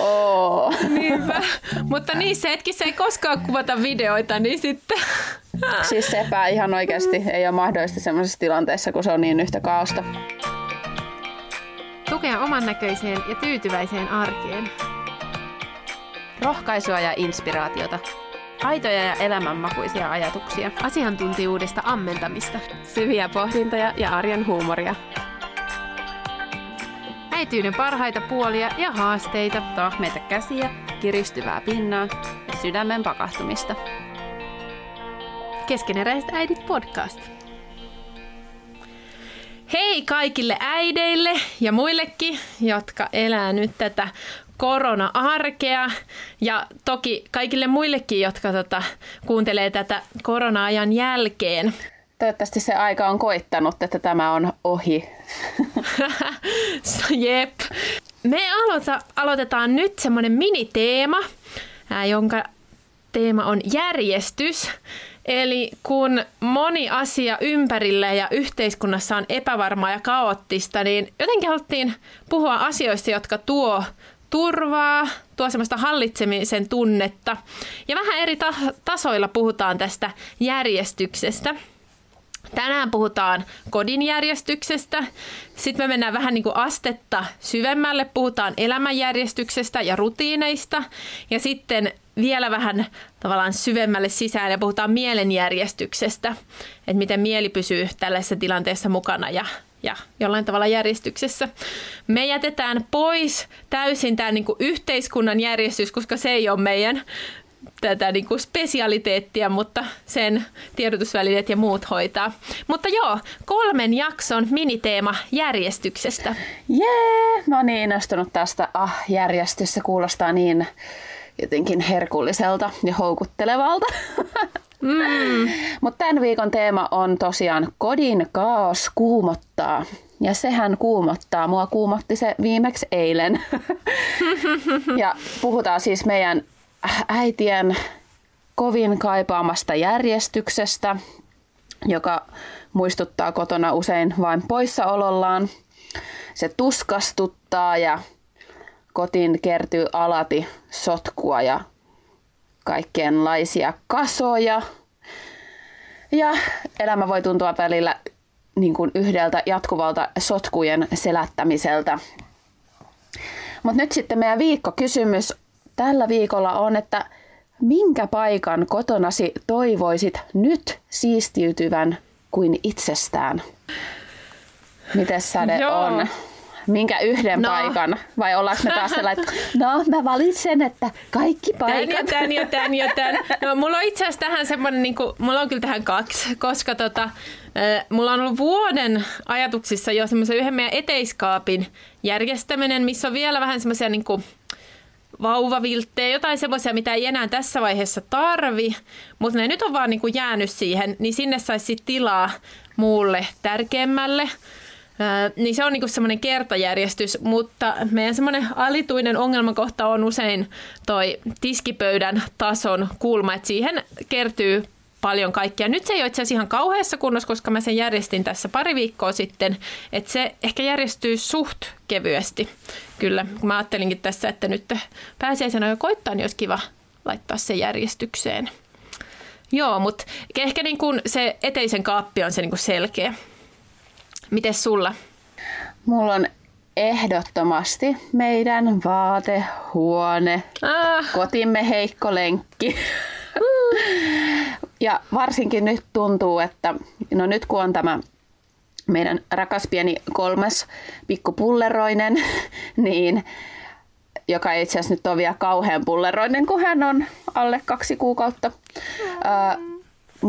Oh. Niinpä. Mutta niissä hetkissä ei koskaan kuvata videoita, niin sitten... Siis sepä ihan oikeasti ei ole mahdollista sellaisessa tilanteessa, kun se on niin yhtä kaosta. Tukea oman näköiseen ja tyytyväiseen arkeen. Rohkaisua ja inspiraatiota. Aitoja ja elämänmakuisia ajatuksia. Asiantuntijuudesta ammentamista. Syviä pohdintoja ja arjen huumoria. Äityyden parhaita puolia ja haasteita. Tahmeita käsiä, kiristyvää pinnaa ja sydämen pakahtumista. Keskeneräiset äidit podcast. Hei kaikille äideille ja muillekin, jotka elää nyt tätä korona-arkea ja toki kaikille muillekin, jotka tota, kuuntelee tätä korona-ajan jälkeen. Toivottavasti se aika on koittanut, että tämä on ohi. Jep. Me aloita, aloitetaan nyt semmoinen miniteema, jonka teema on järjestys. Eli kun moni asia ympärillä ja yhteiskunnassa on epävarmaa ja kaoottista, niin jotenkin haluttiin puhua asioista, jotka tuo turvaa, tuo semmoista hallitsemisen tunnetta. Ja vähän eri ta- tasoilla puhutaan tästä järjestyksestä. Tänään puhutaan kodin järjestyksestä. Sitten me mennään vähän niin kuin astetta syvemmälle, puhutaan elämänjärjestyksestä ja rutiineista. Ja sitten vielä vähän tavallaan syvemmälle sisään ja puhutaan mielenjärjestyksestä, että miten mieli pysyy tällaisessa tilanteessa mukana ja, ja jollain tavalla järjestyksessä. Me jätetään pois täysin tämä niin yhteiskunnan järjestys, koska se ei ole meidän tätä niin kuin spesialiteettia, mutta sen tiedotusvälineet ja muut hoitaa. Mutta joo, kolmen jakson miniteema järjestyksestä. Jee, yeah, mä oon niin innostunut tästä. Ah, järjestys, se kuulostaa niin jotenkin herkulliselta ja houkuttelevalta. Mm. Mutta tämän viikon teema on tosiaan kodin kaos kuumottaa. Ja sehän kuumottaa. Mua kuumotti se viimeksi eilen. ja puhutaan siis meidän äitien kovin kaipaamasta järjestyksestä, joka muistuttaa kotona usein vain poissaolollaan. Se tuskastuttaa ja kotiin kertyy alati sotkua ja kaikkeenlaisia kasoja. Ja elämä voi tuntua välillä niin kuin yhdeltä jatkuvalta sotkujen selättämiseltä. Mutta nyt sitten meidän viikkokysymys tällä viikolla on, että minkä paikan kotonasi toivoisit nyt siistiytyvän kuin itsestään? Miten Sade Joo. on? Minkä yhden no. paikan? Vai ollaanko me taas sellainen, että no mä valitsen, että kaikki paikat. Tän ja tän ja tän ja tän. No mulla on itse asiassa tähän semmoinen, niin kuin, mulla on kyllä tähän kaksi, koska tota, mulla on ollut vuoden ajatuksissa jo semmoisen yhden meidän eteiskaapin järjestäminen, missä on vielä vähän semmoisia niin kuin, vauvavilttejä, jotain semmoisia, mitä ei enää tässä vaiheessa tarvi, mutta ne nyt on vaan niin kuin jäänyt siihen, niin sinne saisi tilaa muulle tärkeämmälle. Öö, niin se on niinku semmoinen kertajärjestys, mutta meidän semmoinen alituinen ongelmakohta on usein toi tiskipöydän tason kulma, että siihen kertyy paljon kaikkia. Nyt se ei ole itse asiassa ihan kauheassa kunnossa, koska mä sen järjestin tässä pari viikkoa sitten, että se ehkä järjestyy suht kevyesti. Kyllä, mä ajattelinkin tässä, että nyt pääsiäisenä jo koittaa, niin olisi kiva laittaa se järjestykseen. Joo, mutta ehkä niin kuin se eteisen kaappi on se niin kuin selkeä. Mites sulla? Mulla on ehdottomasti meidän vaatehuone, ah. kotimme heikko lenkki. ja varsinkin nyt tuntuu, että no nyt kun on tämä meidän rakas pieni kolmas pikkupulleroinen, niin joka ei itse asiassa nyt ole vielä kauhean pulleroinen, kun hän on alle kaksi kuukautta. Mm. Uh,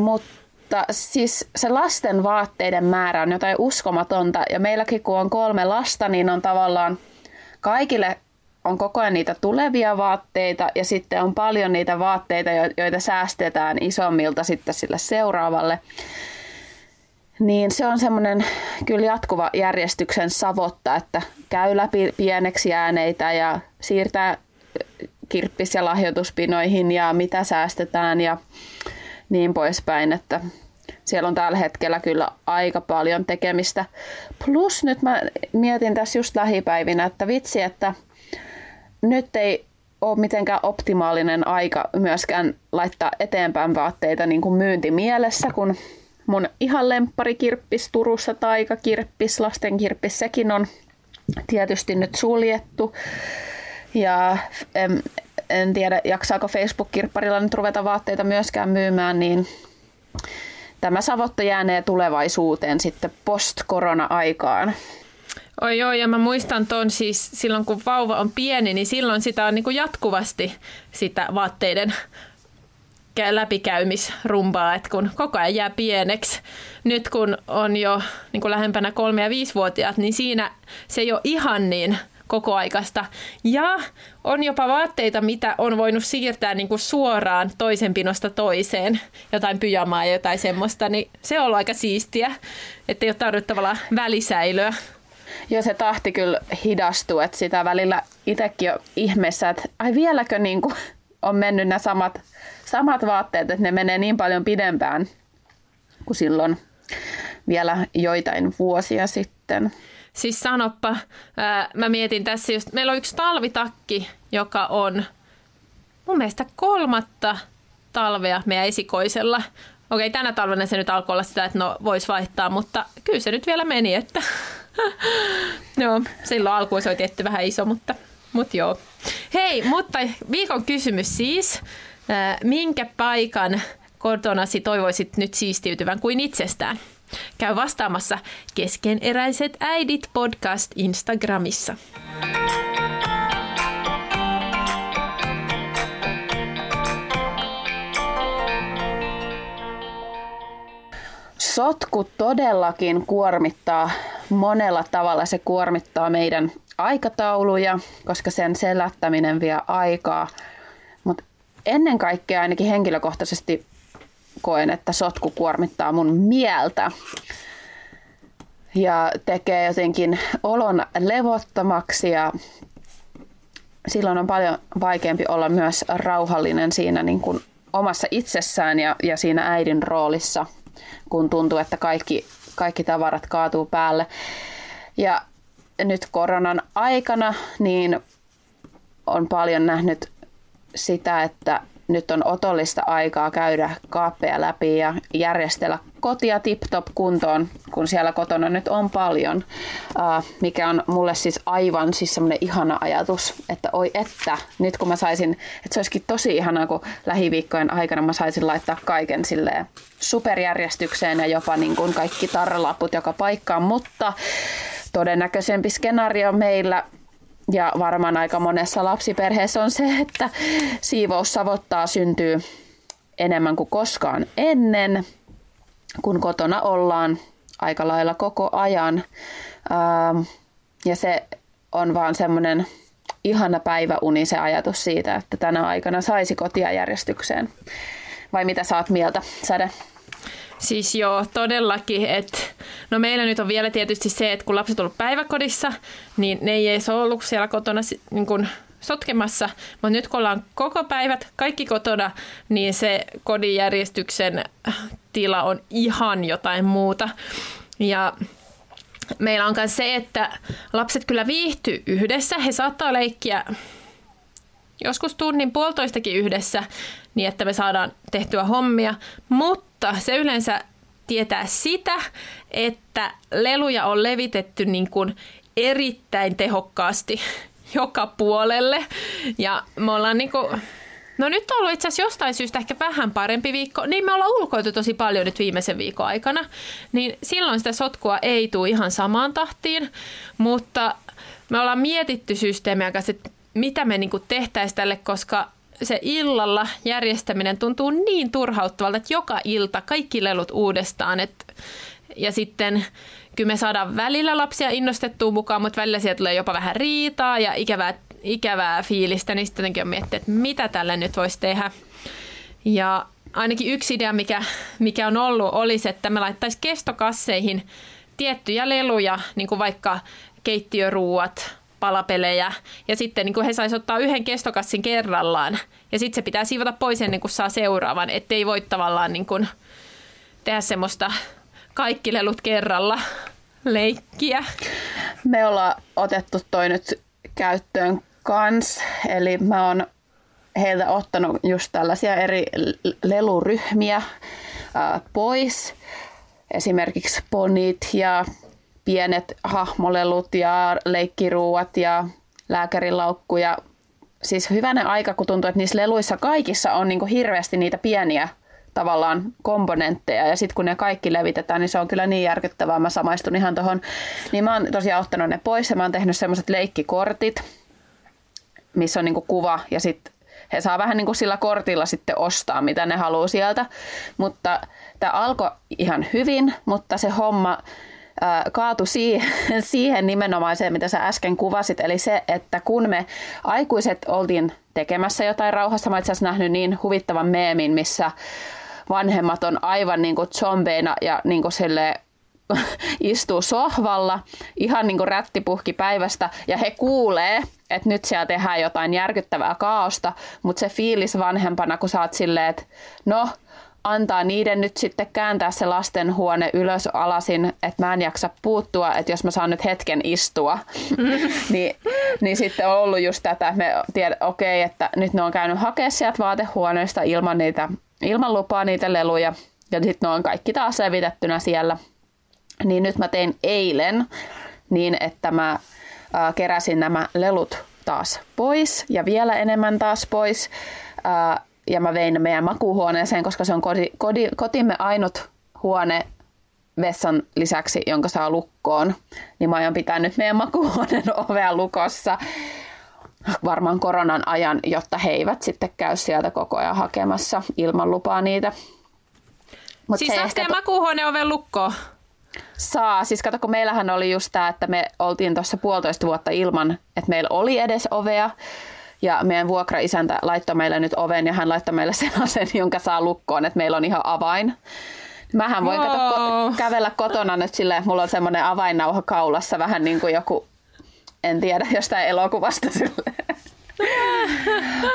mutta siis se lasten vaatteiden määrä on jotain uskomatonta. Ja meilläkin kun on kolme lasta, niin on tavallaan kaikille on koko ajan niitä tulevia vaatteita ja sitten on paljon niitä vaatteita, joita säästetään isommilta sitten sille seuraavalle. Niin se on semmoinen kyllä jatkuva järjestyksen savotta, että käy läpi pieneksi jääneitä ja siirtää kirppis- ja lahjoituspinoihin ja mitä säästetään ja niin poispäin, että siellä on tällä hetkellä kyllä aika paljon tekemistä. Plus nyt mä mietin tässä just lähipäivinä, että vitsi, että nyt ei ole mitenkään optimaalinen aika myöskään laittaa eteenpäin vaatteita niin kuin myyntimielessä, kun mun ihan lempparikirppis Turussa, taikakirppis, lastenkirppis, sekin on tietysti nyt suljettu. Ja en, en tiedä, jaksaako Facebook-kirpparilla nyt ruveta vaatteita myöskään myymään, niin tämä savotto jäänee tulevaisuuteen sitten post-korona-aikaan. Oi joo, ja mä muistan ton siis silloin, kun vauva on pieni, niin silloin sitä on niin kuin jatkuvasti sitä vaatteiden läpikäymisrumbaa, että kun koko ajan jää pieneksi. Nyt kun on jo niin kuin lähempänä kolme- ja viisivuotiaat, niin siinä se ei ole ihan niin koko aikasta. Ja on jopa vaatteita, mitä on voinut siirtää niin kuin suoraan toisen pinosta toiseen, jotain pyjamaa ja jotain semmoista, niin se on ollut aika siistiä, että ei ole tarvinnut tavallaan välisäilöä. Joo, se tahti kyllä hidastuu, että sitä välillä itsekin on ihmeessä, että ai vieläkö niin kuin on mennyt nämä samat, samat vaatteet, että ne menee niin paljon pidempään kuin silloin vielä joitain vuosia sitten. Siis sanoppa, mä mietin tässä just, meillä on yksi talvitakki, joka on mun mielestä kolmatta talvea meidän esikoisella. Okei, tänä talvena se nyt alkoi olla sitä, että no vois vaihtaa, mutta kyllä se nyt vielä meni, että no, silloin alkuun se oli tietty vähän iso, mutta, mutta joo. Hei, mutta viikon kysymys siis. Minkä paikan kotonasi toivoisit nyt siistiytyvän kuin itsestään? Käy vastaamassa keskeneräiset äidit podcast Instagramissa. Sotku todellakin kuormittaa monella tavalla. Se kuormittaa meidän aikatauluja, koska sen selättäminen vie aikaa. Ennen kaikkea ainakin henkilökohtaisesti koen, että sotku kuormittaa mun mieltä ja tekee jotenkin olon levottomaksi ja silloin on paljon vaikeampi olla myös rauhallinen siinä niin kuin omassa itsessään ja, ja siinä äidin roolissa, kun tuntuu, että kaikki, kaikki tavarat kaatuu päälle. Ja nyt koronan aikana niin on paljon nähnyt sitä, että nyt on otollista aikaa käydä kaappeja läpi ja järjestellä kotia tip-top kuntoon, kun siellä kotona nyt on paljon, mikä on mulle siis aivan siis semmoinen ihana ajatus, että oi että, nyt kun mä saisin, että se olisikin tosi ihanaa, kun lähiviikkojen aikana mä saisin laittaa kaiken silleen superjärjestykseen ja jopa niin kuin kaikki tarralaput joka paikkaan, mutta todennäköisempi skenaario meillä ja varmaan aika monessa lapsiperheessä on se, että siivoussavottaa syntyy enemmän kuin koskaan ennen, kun kotona ollaan aika lailla koko ajan. Ähm, ja se on vaan semmoinen ihana päiväuni se ajatus siitä, että tänä aikana saisi kotia järjestykseen. Vai mitä saat mieltä, Säde? Siis joo, todellakin. Et, no meillä nyt on vielä tietysti se, että kun lapset on ollut päiväkodissa, niin ne ei edes ollut siellä kotona niin kun sotkemassa. Mutta nyt kun ollaan koko päivät, kaikki kotona, niin se kodinjärjestyksen tila on ihan jotain muuta. Ja meillä on myös se, että lapset kyllä viihtyy yhdessä. He saattaa leikkiä joskus tunnin puolitoistakin yhdessä, niin että me saadaan tehtyä hommia, mutta se yleensä tietää sitä, että leluja on levitetty niin kuin erittäin tehokkaasti joka puolelle. Ja me ollaan niin kuin, no nyt on ollut itse asiassa jostain syystä ehkä vähän parempi viikko, niin me ollaan ulkoitu tosi paljon nyt viimeisen viikon aikana, niin silloin sitä sotkua ei tule ihan samaan tahtiin, mutta me ollaan mietitty systeemiä kanssa, että mitä me niin tehtäisiin tälle, koska se illalla järjestäminen tuntuu niin turhauttavalta, että joka ilta kaikki lelut uudestaan. Et, ja sitten kyllä me saadaan välillä lapsia innostettua mukaan, mutta välillä sieltä tulee jopa vähän riitaa ja ikävää, ikävää fiilistä, niin sitten on miettinyt, että mitä tälle nyt voisi tehdä. Ja ainakin yksi idea, mikä, mikä on ollut, olisi, että me laittaisiin kestokasseihin tiettyjä leluja, niin kuin vaikka keittiöruuat, palapelejä. Ja sitten niin kuin he saisivat ottaa yhden kestokassin kerrallaan. Ja sitten se pitää siivota pois ennen kuin saa seuraavan. Ettei voi tavallaan niin kuin tehdä semmoista kaikki lelut kerralla leikkiä. Me ollaan otettu toi nyt käyttöön kans. Eli mä oon heiltä ottanut just tällaisia eri leluryhmiä pois. Esimerkiksi ponit ja pienet hahmolelut ja leikkiruuat ja lääkärilaukku ja siis hyvänen aika, kun tuntuu, että niissä leluissa kaikissa on niin hirveästi niitä pieniä tavallaan komponentteja ja sitten kun ne kaikki levitetään, niin se on kyllä niin järkyttävää. Mä samaistun ihan tuohon. Niin mä oon tosiaan ottanut ne pois ja mä oon tehnyt semmoiset leikkikortit, missä on niinku kuva ja sitten he saa vähän niin kuin sillä kortilla sitten ostaa, mitä ne haluaa sieltä. Mutta tämä alkoi ihan hyvin, mutta se homma kaatu siihen, siihen nimenomaiseen, mitä sä äsken kuvasit, eli se, että kun me aikuiset oltiin tekemässä jotain rauhassa, mä itse nähnyt niin huvittavan meemin, missä vanhemmat on aivan niin kuin zombeina ja niin kuin sille istuu sohvalla ihan niin kuin rättipuhki päivästä ja he kuulee, että nyt siellä tehdään jotain järkyttävää kaaosta, mutta se fiilis vanhempana, kun sä oot silleen, että no, antaa niiden nyt sitten kääntää se lastenhuone ylös alasin, että mä en jaksa puuttua, että jos mä saan nyt hetken istua, niin, niin sitten on ollut just tätä, että me tiedä, okei, okay, että nyt ne on käynyt hakemaan sieltä vaatehuoneesta ilman, niitä, ilman lupaa niitä leluja, ja sitten ne on kaikki taas levitettynä siellä. Niin nyt mä tein eilen niin, että mä ää, keräsin nämä lelut taas pois ja vielä enemmän taas pois. Ää, ja mä vein meidän makuuhuoneeseen, koska se on kodi, kodi, kotimme ainut huone vessan lisäksi, jonka saa lukkoon. Niin mä aion pitää nyt meidän makuuhuoneen ovea lukossa varmaan koronan ajan, jotta he eivät sitten käy sieltä koko ajan hakemassa ilman lupaa niitä. Mut siis teidän to... makuuhuoneen oven lukkoon? Saa. Siis kato, kun meillähän oli just tämä, että me oltiin tuossa puolitoista vuotta ilman, että meillä oli edes ovea. Ja meidän vuokraisäntä laittoi meille nyt oven ja hän laittoi meille sellaisen, jonka saa lukkoon, että meillä on ihan avain. Mähän voin wow. kato, ko- kävellä kotona nyt silleen, että mulla on semmoinen avainnauha kaulassa, vähän niin kuin joku, en tiedä, jostain elokuvasta silleen.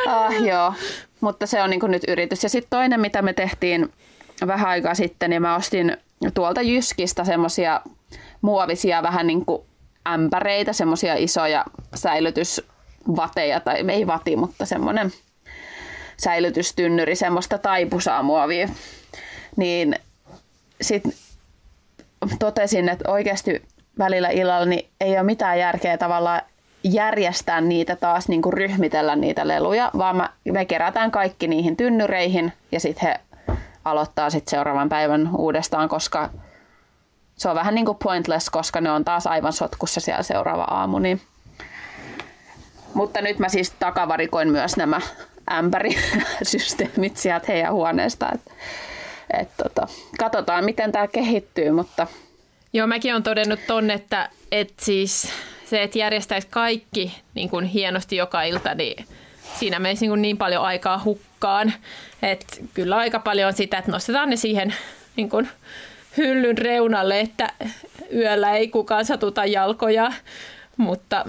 ah, joo, mutta se on niin kuin nyt yritys. Ja sitten toinen, mitä me tehtiin vähän aikaa sitten, niin mä ostin tuolta Jyskistä semmoisia muovisia vähän niin kuin ämpäreitä, semmoisia isoja säilytysvateja, tai ei vati, mutta semmoinen säilytystynnyri, semmoista taipusaa muovia. Niin sitten totesin, että oikeasti välillä illalla niin ei ole mitään järkeä tavallaan järjestää niitä taas, niin kuin ryhmitellä niitä leluja, vaan mä, me kerätään kaikki niihin tynnyreihin ja sitten he aloittaa sitten seuraavan päivän uudestaan, koska se on vähän niin kuin pointless, koska ne on taas aivan sotkussa siellä seuraava aamu. Niin. Mutta nyt mä siis takavarikoin myös nämä ämpärisysteemit sieltä heidän huoneesta. Et, et tota, katsotaan, miten tämä kehittyy, mutta... Joo, mäkin olen todennut ton, että, että siis se, että järjestäisi kaikki niin kuin hienosti joka ilta, niin siinä menisi niin, niin paljon aikaa hukkaan. Et kyllä aika paljon sitä, että nostetaan ne siihen niin kuin hyllyn reunalle, että yöllä ei kukaan satuta jalkoja, mutta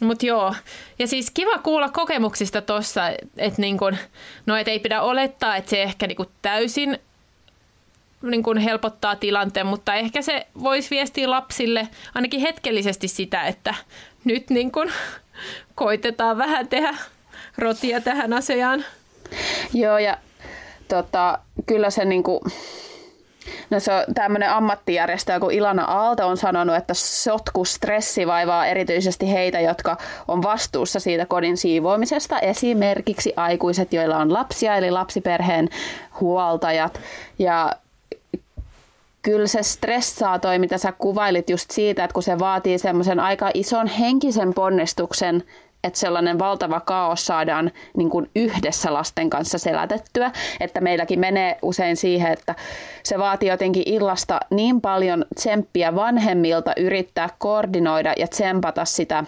mutta joo, ja siis kiva kuulla kokemuksista tuossa, että niin kun, no et ei pidä olettaa, että se ehkä niin täysin niin kun helpottaa tilanteen, mutta ehkä se voisi viestiä lapsille ainakin hetkellisesti sitä, että nyt niin kun koitetaan vähän tehdä rotia tähän asiaan. Joo, ja tota, kyllä se niinku, No se on tämmöinen ammattijärjestö, kun Ilana Aalto on sanonut, että sotku stressi vaivaa erityisesti heitä, jotka on vastuussa siitä kodin siivoamisesta. Esimerkiksi aikuiset, joilla on lapsia, eli lapsiperheen huoltajat. Ja kyllä se stressaa toi, mitä sä kuvailit just siitä, että kun se vaatii semmoisen aika ison henkisen ponnistuksen että sellainen valtava kaos saadaan niin kuin yhdessä lasten kanssa selätettyä. Että meilläkin menee usein siihen, että se vaatii jotenkin illasta niin paljon tsemppiä vanhemmilta yrittää koordinoida ja tsempata sitä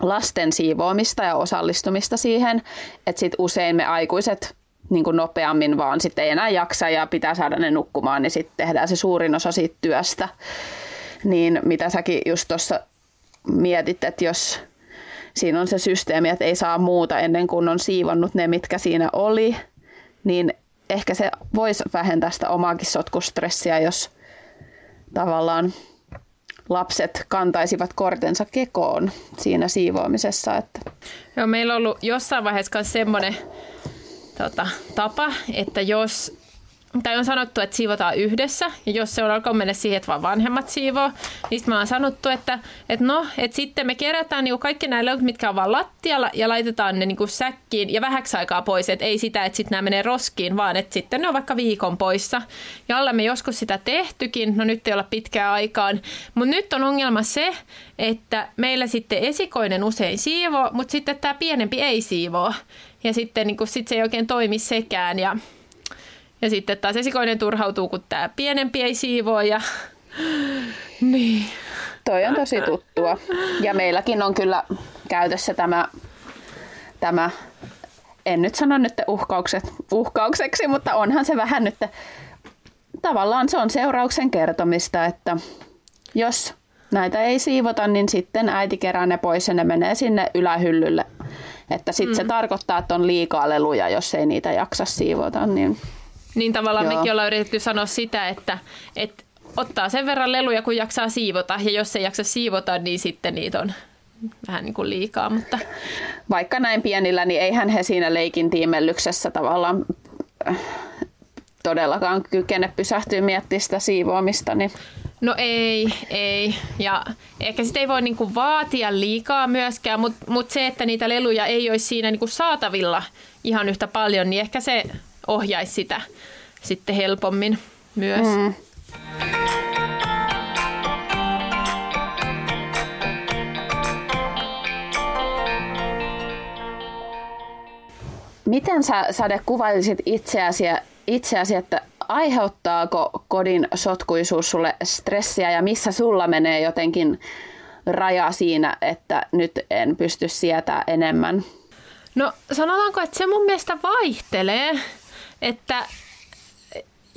lasten siivoamista ja osallistumista siihen, että sitten usein me aikuiset niin kuin nopeammin vaan sitten ei enää jaksa ja pitää saada ne nukkumaan, niin sitten tehdään se suurin osa siitä työstä. Niin mitä säkin just tuossa mietit, että jos siinä on se systeemi, että ei saa muuta ennen kuin on siivonnut ne, mitkä siinä oli, niin ehkä se voisi vähentää sitä omaakin sotkustressiä, jos tavallaan lapset kantaisivat kortensa kekoon siinä siivoamisessa. Että. Joo, meillä on ollut jossain vaiheessa myös semmoinen tota, tapa, että jos tai on sanottu, että siivotaan yhdessä, ja jos se on alkanut mennä siihen, että vaan vanhemmat siivoo, niin sitten mä oon sanottu, että, että no, että sitten me kerätään niinku kaikki nämä löydöt, mitkä on vaan lattialla, ja laitetaan ne niinku säkkiin ja vähäksi aikaa pois, että ei sitä, että sitten nämä menee roskiin, vaan että sitten ne on vaikka viikon poissa. Ja olemme joskus sitä tehtykin, no nyt ei olla pitkään aikaan, mutta nyt on ongelma se, että meillä sitten esikoinen usein siivoo, mutta sitten tämä pienempi ei siivoo. Ja sitten niin sit se ei oikein toimi sekään, ja ja sitten taas esikoinen turhautuu, kun tämä pienempi ei siivoo ja niin. Toi on tosi tuttua. Ja meilläkin on kyllä käytössä tämä, tämä en nyt sano nyt uhkaukset, uhkaukseksi, mutta onhan se vähän nyt, tavallaan se on seurauksen kertomista, että jos näitä ei siivota, niin sitten äiti kerää ne pois ja ne menee sinne ylähyllylle. Että sitten mm. se tarkoittaa, että on liikaa leluja, jos ei niitä jaksa siivota. Niin niin tavallaan Joo. mekin ollaan yritetty sanoa sitä, että, että ottaa sen verran leluja, kun jaksaa siivota. Ja jos ei jaksa siivota, niin sitten niitä on vähän niin kuin liikaa. Mutta... Vaikka näin pienillä, niin eihän he siinä leikin tiimellyksessä tavallaan äh, todellakaan kykene pysähtyä miettimään sitä siivoamista. Niin... No ei, ei. Ja ehkä sitä ei voi niinku vaatia liikaa myöskään, mutta mut se, että niitä leluja ei olisi siinä niinku saatavilla ihan yhtä paljon, niin ehkä se ohjaisi sitä sitten helpommin myös. Mm. Miten sä, Sade, kuvailisit itseäsi, itseäsi, että aiheuttaako kodin sotkuisuus sulle stressiä ja missä sulla menee jotenkin raja siinä, että nyt en pysty sietää enemmän? No sanotaanko, että se mun mielestä vaihtelee että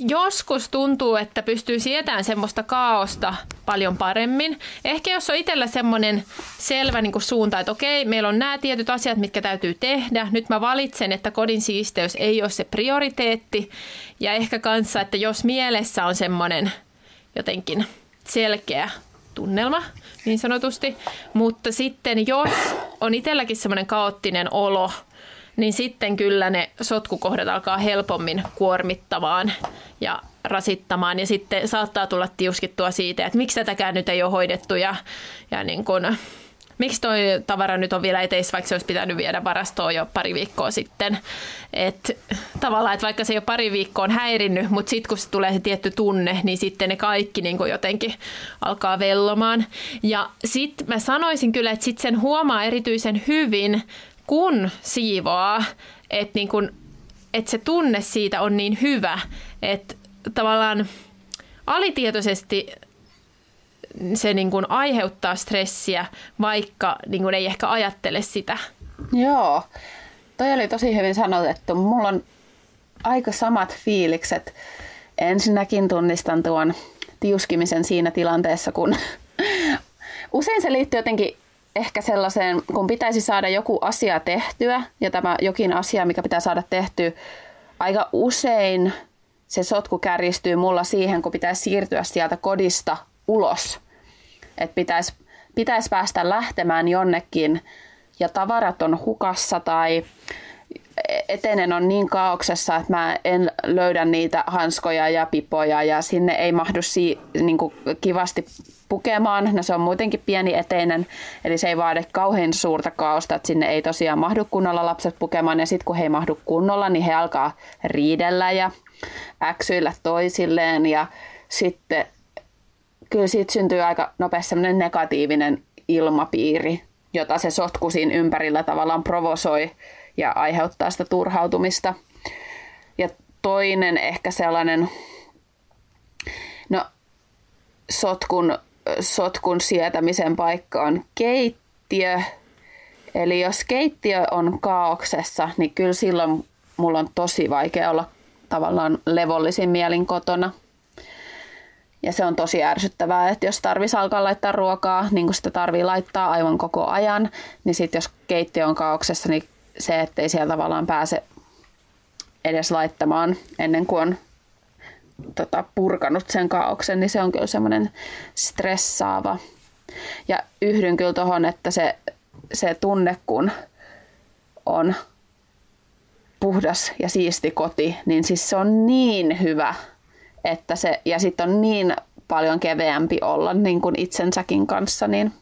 joskus tuntuu, että pystyy sietämään semmoista kaaosta paljon paremmin. Ehkä jos on itsellä semmoinen selvä niin kuin suunta, että okei, meillä on nämä tietyt asiat, mitkä täytyy tehdä. Nyt mä valitsen, että kodin siisteys ei ole se prioriteetti. Ja ehkä kanssa, että jos mielessä on semmoinen jotenkin selkeä tunnelma, niin sanotusti. Mutta sitten jos on itselläkin semmoinen kaoottinen olo, niin sitten kyllä ne sotkukohdat alkaa helpommin kuormittamaan ja rasittamaan. Ja sitten saattaa tulla tiuskittua siitä, että miksi tätäkään nyt ei ole hoidettu ja, ja niin kun, miksi toi tavara nyt on vielä eteissä, vaikka se olisi pitänyt viedä varastoon jo pari viikkoa sitten. Et, tavallaan, että vaikka se jo pari viikkoa on häirinnyt, mutta sitten kun se tulee se tietty tunne, niin sitten ne kaikki niin jotenkin alkaa vellomaan. Ja sitten mä sanoisin kyllä, että sitten sen huomaa erityisen hyvin, kun siivoaa, että niin kun, että se tunne siitä on niin hyvä, että tavallaan alitietoisesti se niin kun aiheuttaa stressiä, vaikka niin kun ei ehkä ajattele sitä. Joo, toi oli tosi hyvin sanotettu. Mulla on aika samat fiilikset. Ensinnäkin tunnistan tuon tiuskimisen siinä tilanteessa, kun usein se liittyy jotenkin ehkä sellaiseen, kun pitäisi saada joku asia tehtyä, ja tämä jokin asia, mikä pitää saada tehtyä, aika usein se sotku kärjistyy mulla siihen, kun pitäisi siirtyä sieltä kodista ulos. Että pitäisi, pitäisi päästä lähtemään jonnekin, ja tavarat on hukassa tai etenen on niin kaauksessa, että mä en löydä niitä hanskoja ja pipoja ja sinne ei mahdu si- niin kivasti pukemaan. No se on muutenkin pieni eteinen, eli se ei vaadi kauhean suurta kaosta, että sinne ei tosiaan mahdu kunnolla lapset pukemaan. Ja sitten kun he ei mahdu kunnolla, niin he alkaa riidellä ja äksyillä toisilleen. Ja sitten kyllä siitä syntyy aika nopeasti sellainen negatiivinen ilmapiiri, jota se sotku siinä ympärillä tavallaan provosoi ja aiheuttaa sitä turhautumista. Ja toinen ehkä sellainen, no sotkun, sotkun sietämisen paikka on keittiö. Eli jos keittiö on kaauksessa, niin kyllä silloin mulla on tosi vaikea olla tavallaan levollisin mielin kotona. Ja se on tosi ärsyttävää, että jos tarvitsisi alkaa laittaa ruokaa, niin kuin sitä tarvii laittaa aivan koko ajan, niin sitten jos keittiö on kaauksessa, niin se, ettei siellä tavallaan pääse edes laittamaan ennen kuin on tota, purkanut sen kaauksen, niin se on kyllä semmoinen stressaava. Ja yhdyn kyllä tuohon, että se, se tunne, kun on puhdas ja siisti koti, niin siis se on niin hyvä, että se, ja sitten on niin paljon keveämpi olla niin kuin itsensäkin kanssa, niin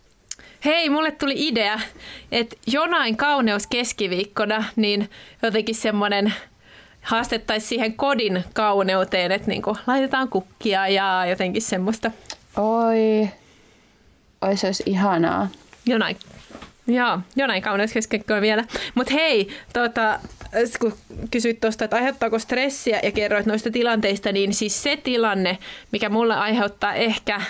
Hei, mulle tuli idea, että jonain kauneus keskiviikkona, niin jotenkin semmoinen haastettaisiin siihen kodin kauneuteen, että niinku laitetaan kukkia ja jotenkin semmoista. oi, oi se olisi ihanaa. Jonain, joo, jonain kauneus keskiviikkona vielä. Mutta hei, tota, kun kysyit tuosta, että aiheuttaako stressiä ja kerroit noista tilanteista, niin siis se tilanne, mikä mulle aiheuttaa ehkä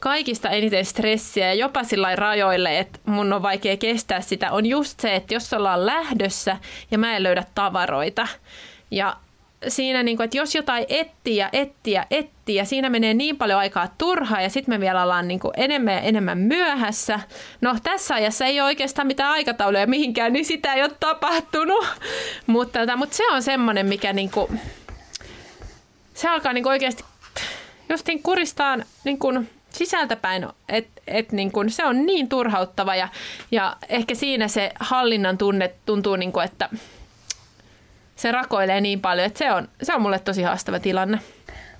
kaikista eniten stressiä ja jopa sillä rajoille, että mun on vaikea kestää sitä, on just se, että jos ollaan lähdössä ja mä en löydä tavaroita. Ja siinä, niin kuin, että jos jotain etsii ja etsii ja siinä menee niin paljon aikaa turhaa ja sitten me vielä ollaan niin kuin enemmän ja enemmän myöhässä. No tässä ajassa ei ole oikeastaan mitään aikatauluja mihinkään, niin sitä ei ole tapahtunut. mutta, tota, mutta se on semmoinen, mikä niin kuin, se alkaa niin kuin oikeasti justiin kuristaan niin kuin sisältäpäin, että et niin se on niin turhauttava ja, ja ehkä siinä se hallinnan tunne tuntuu, niin kun, että se rakoilee niin paljon, että se on, se on mulle tosi haastava tilanne.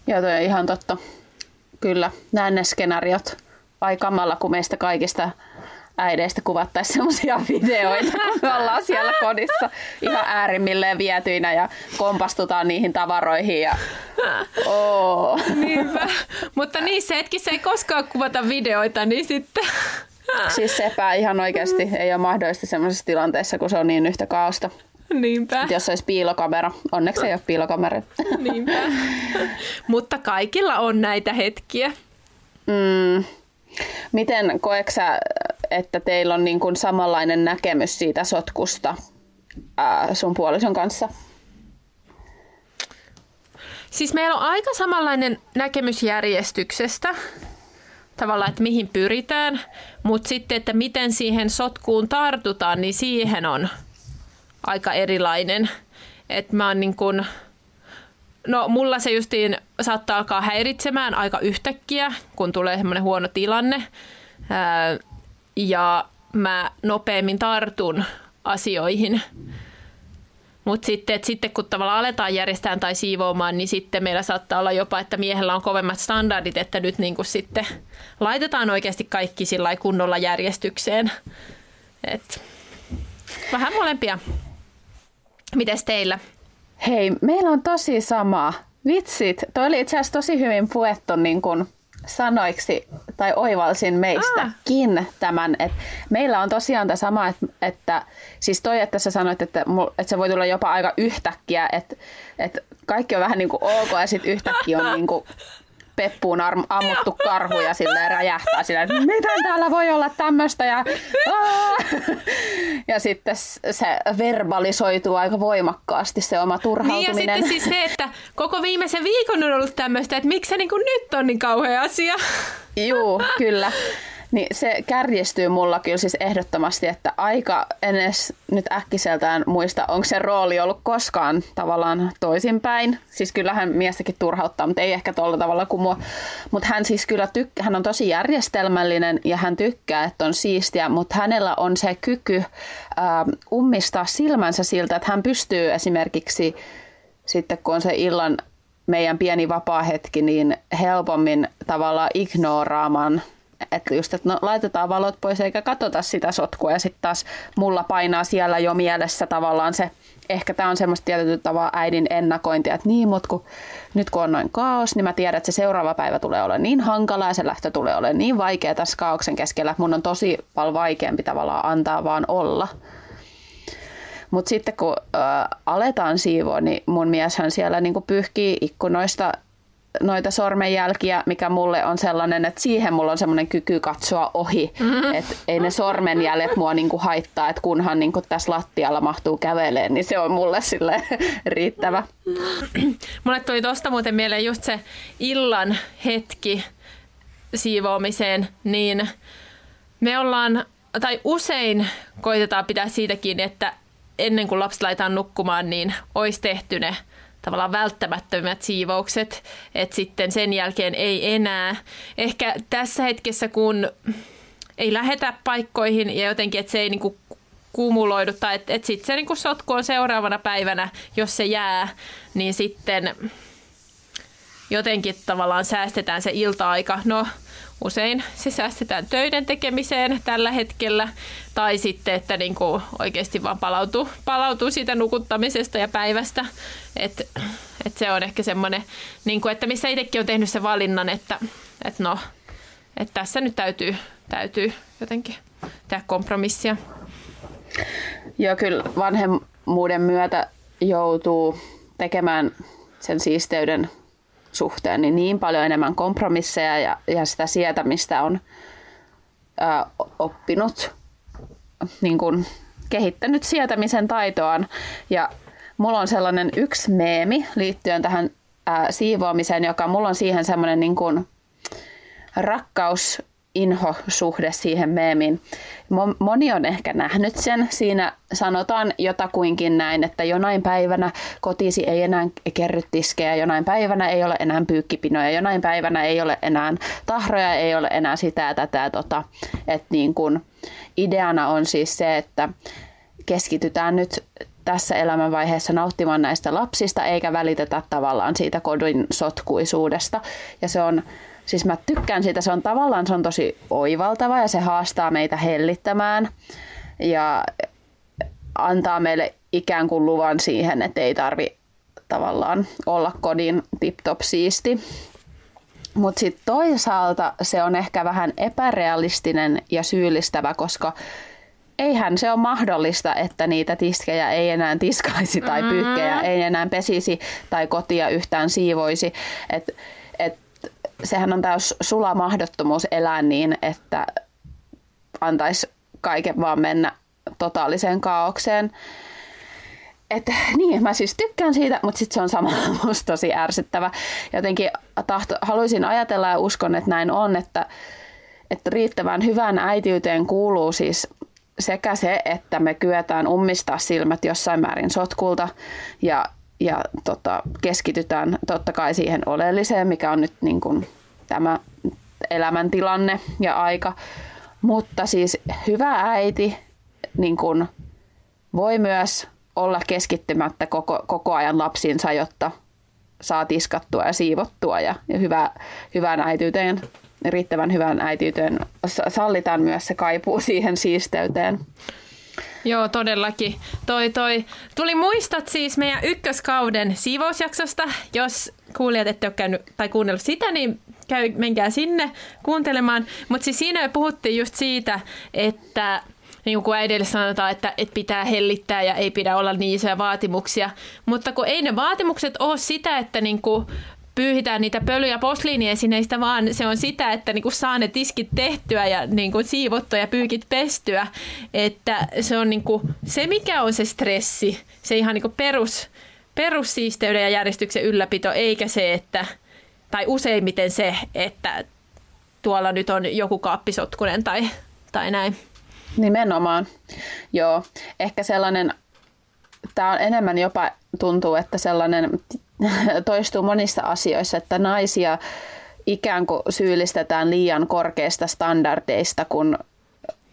Joo, toi on ihan totta. Kyllä, näen ne skenaariot. Vai kamalla, kun meistä kaikista äideistä kuvattaisiin semmoisia videoita, kun me ollaan siellä kodissa ihan äärimmilleen vietyinä ja kompastutaan niihin tavaroihin. Ja... Oh. Niinpä. Mutta niissä hetkissä ei koskaan kuvata videoita, niin sitten... Siis sepä ihan oikeasti ei ole mahdollista semmoisessa tilanteessa, kun se on niin yhtä kaosta. Niinpä. Jos olisi piilokamera. Onneksi ei ole piilokamera. Niinpä. Mutta kaikilla on näitä hetkiä. Mm. Miten koeksä, että teillä on niin kuin samanlainen näkemys siitä sotkusta ää, sun puolison kanssa? Siis meillä on aika samanlainen näkemys järjestyksestä, tavallaan, että mihin pyritään, mutta sitten, että miten siihen sotkuun tartutaan, niin siihen on aika erilainen. Että mä oon niin kun, no mulla se justiin saattaa alkaa häiritsemään aika yhtäkkiä, kun tulee semmoinen huono tilanne. Ää, ja mä nopeammin tartun asioihin. Mutta sitten, sitten kun tavallaan aletaan järjestään tai siivoamaan, niin sitten meillä saattaa olla jopa, että miehellä on kovemmat standardit, että nyt niin kuin sitten laitetaan oikeasti kaikki sillä kunnolla järjestykseen. Et vähän molempia. Mites teillä? Hei, meillä on tosi sama. Vitsit, toi oli itse asiassa tosi hyvin puettu niin kun sanoiksi tai oivalsin meistäkin ah. tämän, että meillä on tosiaan tämä sama, että, että siis toi, että sä sanoit, että, että se voi tulla jopa aika yhtäkkiä, että, että kaikki on vähän niin kuin ok ja sitten yhtäkkiä on niin kuin peppuun arm, ammuttu karhu ja sille räjähtää sille, että miten täällä voi olla tämmöistä ja, ja sitten se verbalisoituu aika voimakkaasti se oma turhautuminen. Niin ja sitten siis se, että koko viimeisen viikon on ollut tämmöistä, että miksi se niin kuin nyt on niin kauhea asia. Joo, kyllä. Niin se kärjistyy mulla kyllä siis ehdottomasti, että aika edes nyt äkkiseltään muista, onko se rooli ollut koskaan tavallaan toisinpäin. Siis kyllähän miestäkin turhauttaa, mutta ei ehkä tuolla tavalla kuin mua. Mutta hän siis kyllä tykkää, hän on tosi järjestelmällinen ja hän tykkää, että on siistiä, mutta hänellä on se kyky äh, ummistaa silmänsä siltä, että hän pystyy esimerkiksi sitten kun on se illan meidän pieni vapaa hetki, niin helpommin tavallaan ignoraamaan että just, että no, laitetaan valot pois eikä katsota sitä sotkua ja sitten taas mulla painaa siellä jo mielessä tavallaan se, ehkä tämä on semmoista tietyllä tavalla äidin ennakointia, että niin, mutta kun, nyt kun on noin kaos, niin mä tiedän, että se seuraava päivä tulee olemaan niin hankala ja se lähtö tulee olemaan niin vaikea tässä kaauksen keskellä, että mun on tosi paljon vaikeampi tavallaan antaa vaan olla. Mutta sitten kun ö, aletaan siivoa, niin mun mieshän siellä niinku pyyhkii ikkunoista noita sormenjälkiä, mikä mulle on sellainen, että siihen mulla on semmoinen kyky katsoa ohi. Mm-hmm. Että ei ne sormenjäljet mua niinku haittaa, että kunhan niinku tässä lattialla mahtuu käveleen, niin se on mulle sille riittävä. Mulle tuli tosta muuten mieleen just se illan hetki siivoamiseen, niin me ollaan, tai usein koitetaan pitää siitä kiinni, että ennen kuin lapset laitetaan nukkumaan, niin olisi tehty ne tavallaan välttämättömät siivoukset, että sitten sen jälkeen ei enää. Ehkä tässä hetkessä, kun ei lähetä paikkoihin ja jotenkin, että se ei niinku kumuloidu tai että et sitten se niinku sotku on seuraavana päivänä, jos se jää, niin sitten jotenkin tavallaan säästetään se ilta-aika. No, usein se säästetään töiden tekemiseen tällä hetkellä, tai sitten, että niin kuin oikeasti vaan palautuu, palautuu siitä nukuttamisesta ja päivästä. Et, et se on ehkä semmoinen, niin kuin, että missä itsekin on tehnyt sen valinnan, että, että no, että tässä nyt täytyy, täytyy jotenkin tehdä kompromissia. Joo, kyllä vanhemmuuden myötä joutuu tekemään sen siisteyden suhteen niin, niin paljon enemmän kompromisseja ja, ja sitä sietämistä on ää, oppinut, niin kuin, kehittänyt sietämisen taitoaan. Ja mulla on sellainen yksi meemi liittyen tähän ää, siivoamiseen, joka mulla on siihen semmoinen niin kuin, rakkaus inho-suhde siihen meemiin. Moni on ehkä nähnyt sen. Siinä sanotaan jotakuinkin näin, että jonain päivänä kotisi ei enää kerry tiskejä, jonain päivänä ei ole enää pyykkipinoja, jonain päivänä ei ole enää tahroja, ei ole enää sitä tätä. Tota. Et niin kun, ideana on siis se, että keskitytään nyt tässä elämänvaiheessa nauttimaan näistä lapsista, eikä välitetä tavallaan siitä kodin sotkuisuudesta. Ja se on Siis mä tykkään siitä, se on tavallaan se on tosi oivaltava ja se haastaa meitä hellittämään ja antaa meille ikään kuin luvan siihen, että ei tarvi tavallaan olla kodin tip-top siisti. Mutta sitten toisaalta se on ehkä vähän epärealistinen ja syyllistävä, koska eihän se ole mahdollista, että niitä tiskejä ei enää tiskaisi tai pyykkejä mm-hmm. ei enää pesisi tai kotia yhtään siivoisi. Et, et sehän on täys sula mahdottomuus elää niin, että antaisi kaiken vaan mennä totaaliseen kaaukseen. Että niin, mä siis tykkään siitä, mutta sitten se on samalla musta tosi ärsyttävä. Jotenkin tahto, haluaisin ajatella ja uskon, että näin on, että, että riittävän hyvään äitiyteen kuuluu siis sekä se, että me kyetään ummistaa silmät jossain määrin sotkulta ja ja tota, keskitytään totta kai siihen oleelliseen, mikä on nyt niin kuin tämä elämäntilanne ja aika. Mutta siis hyvä äiti niin kuin voi myös olla keskittymättä koko, koko ajan lapsiinsa, jotta saa tiskattua ja siivottua ja, ja hyvä, hyvän äityyteen, riittävän hyvän äityyteen sallitaan myös se kaipuu siihen siisteyteen. Joo, todellakin. Toi, toi. Tuli muistot siis meidän ykköskauden siivousjaksosta. Jos kuulijat ette ole käynyt tai kuunnellut sitä, niin käy, menkää sinne kuuntelemaan. Mutta siis siinä puhuttiin just siitä, että niin kuin äidille sanotaan, että, että pitää hellittää ja ei pidä olla niin isoja vaatimuksia. Mutta kun ei ne vaatimukset ole sitä, että niin kuin pyyhitään niitä pöly- ja posliiniesineistä, vaan se on sitä, että niinku saa ne tiskit tehtyä ja niinku siivottua ja pyykit pestyä. Että se on niinku, se, mikä on se stressi, se ihan niinku perus, perussiisteyden ja järjestyksen ylläpito, eikä se, että, tai useimmiten se, että tuolla nyt on joku kaappisotkunen tai, tai näin. Nimenomaan, joo. Ehkä sellainen, tämä on enemmän jopa tuntuu, että sellainen toistuu monissa asioissa, että naisia ikään kuin syyllistetään liian korkeista standardeista, kun